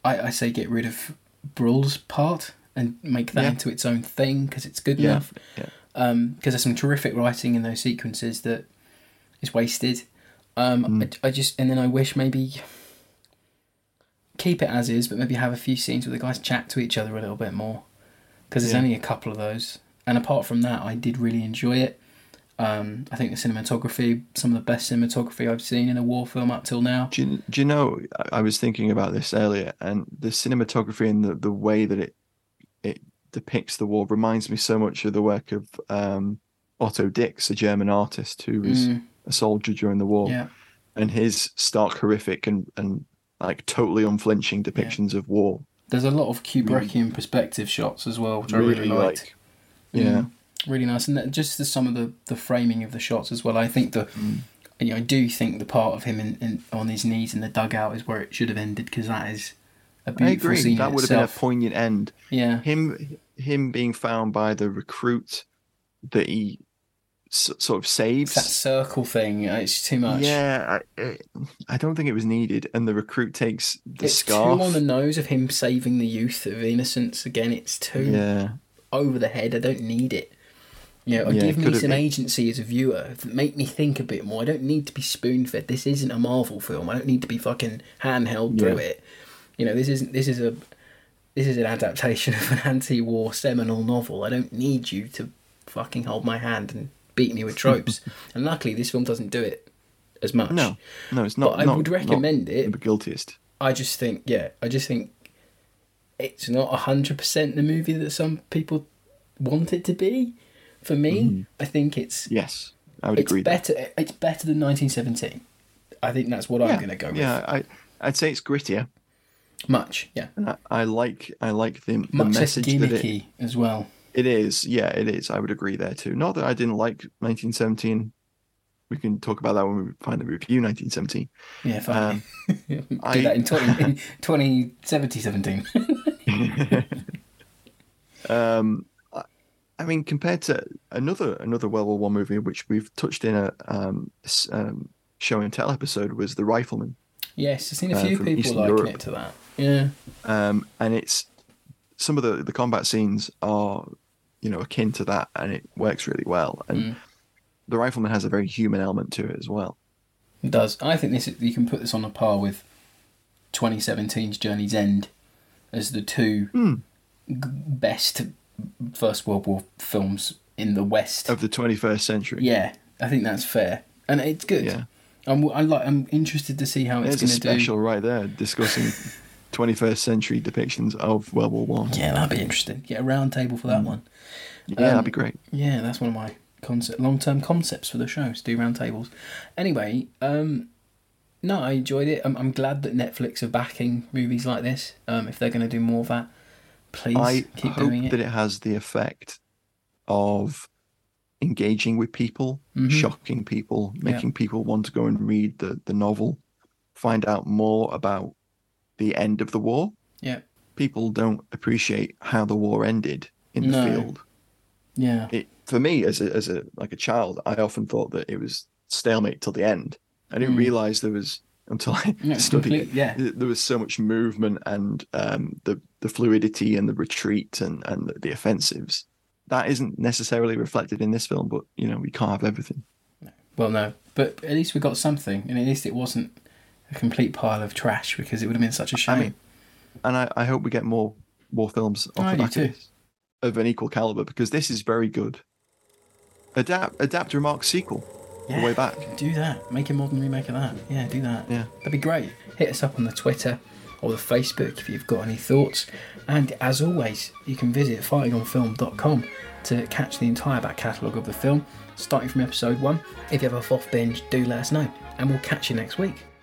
I, I say get rid of Brühl's part and make that Yeah. into its own thing because it's good Yeah, enough. yeah. Um, because there's some terrific writing in those sequences that is wasted. Um, Mm. I, I just and then I wish maybe keep it as is, but maybe have a few scenes where the guys chat to each other a little bit more because there's only a couple of those. And apart from that, I did really enjoy it. Um, I think the cinematography, some of the best cinematography I've seen in a war film up till now. Do you, do you know? I- was thinking about this earlier, and the cinematography and the, the way that it depicts the war reminds me so much of the work of um, Otto Dix, a German artist who was Mm. a soldier during the war, Yeah. and his stark, horrific, and and like totally unflinching depictions of war. There's a lot of Kubrickian perspective shots as well, which I really liked. yeah, Mm, really nice, and that, just the, some of the, the framing of the shots as well. I think the, Mm. you know, I do think the part of him in, in on his knees in the dugout is where it should have ended because that is a I beautiful agree. scene. That would have been a poignant end. Yeah, Him him being found by the recruit that he s- sort of saves. It's that circle thing. uh, It's too much. Yeah, I, I- I don't think it was needed. And the recruit takes the it's scarf. too on the nose of him saving the youth of innocence. Again, it's too yeah, over the head. I don't need it. You know, Yeah, give me some been. agency as a viewer. Make me think a bit more. I don't need to be spoon fed. This isn't a Marvel film. I don't need to be fucking handheld through it. You know, this isn't. This is a. This is an adaptation (laughs) of an anti-war seminal novel. I don't need you to fucking hold my hand and beat me with (laughs) tropes. and luckily, this film doesn't do it as much. No, no, it's not. But I not- would recommend it. The guiltiest. I just think, yeah, I just think it's not hundred percent the movie that some people want it to be. For me, mm-hmm. I think it's Yes, I would it's agree. better. It's better than 1917. I think that's what I'm going to go with. Yeah, I, I'd say it's grittier. Much, yeah. I, I like, I like the, the message that it, as well. it is. Yeah, it is. I would agree there too. Not that I didn't like 1917. We can talk about that when we find finally review 1917. Yeah, fine. (laughs) Do Um, I- that in 20, in (laughs) 2070, 17. (laughs) Um, I- I mean, compared to another another World War One movie, which we've touched in a um, um, show and tell episode, was The Rifleman. yes, I've seen a Uh, few from people Eastern liking Europe. it to that. Yeah. um, and it's some of the the combat scenes are you know akin to that, and it works really well. And Mm. the rifleman has a very human element to it as well. It does. I think this you can put this on a par with 2017's Journey's End as the two Hmm. g- best First World War films in the West. Of the 21st century, Yeah, I think that's fair, and it's good. Yeah. I'm I like. I'm interested to see how it's going to do. special right there discussing 21st century depictions of World War One. Yeah, that'd be interesting. Get a round table for that Hmm. one. Yeah, Um, that'd be great. Yeah, that's one of my concept, long-term concepts for the shows. Do round tables. Anyway, um, no, I enjoyed it. I'm, I'm glad that Netflix are backing movies like this. Um, if they're going to do more of that, please I keep hope doing it. that it has the effect of engaging with people, Mhm. shocking people, making people want to go and read the, the novel, find out more about the end of the war. Yeah, People don't appreciate how the war ended in the No. field. yeah, It for me as a as a like a child, I often thought that it was stalemate till the end. I didn't Mm. realize there was until I Yeah, (laughs) studied complete- yeah. There was so much movement and um, the the fluidity and the retreat and and the, the offensives. That isn't necessarily reflected in this film, but you know we can't have everything. Well, no, but at least we got something, and at least it wasn't a complete pile of trash because it would have been such a shame. I mean, and I, I hope we get more more films off I the do back too. of of an equal caliber because this is very good. Adapt adapt Remarque sequel. yeah, the way back. Do that. Make a modern remake of that. Yeah, do that. Yeah. That'd be great. Hit us up on the Twitter or the Facebook if you've got any thoughts. And as always, you can visit fightingonfilm.com to catch the entire back catalogue of the film, starting from episode one. If you have a fourth binge, do let us know. And we'll catch you next week.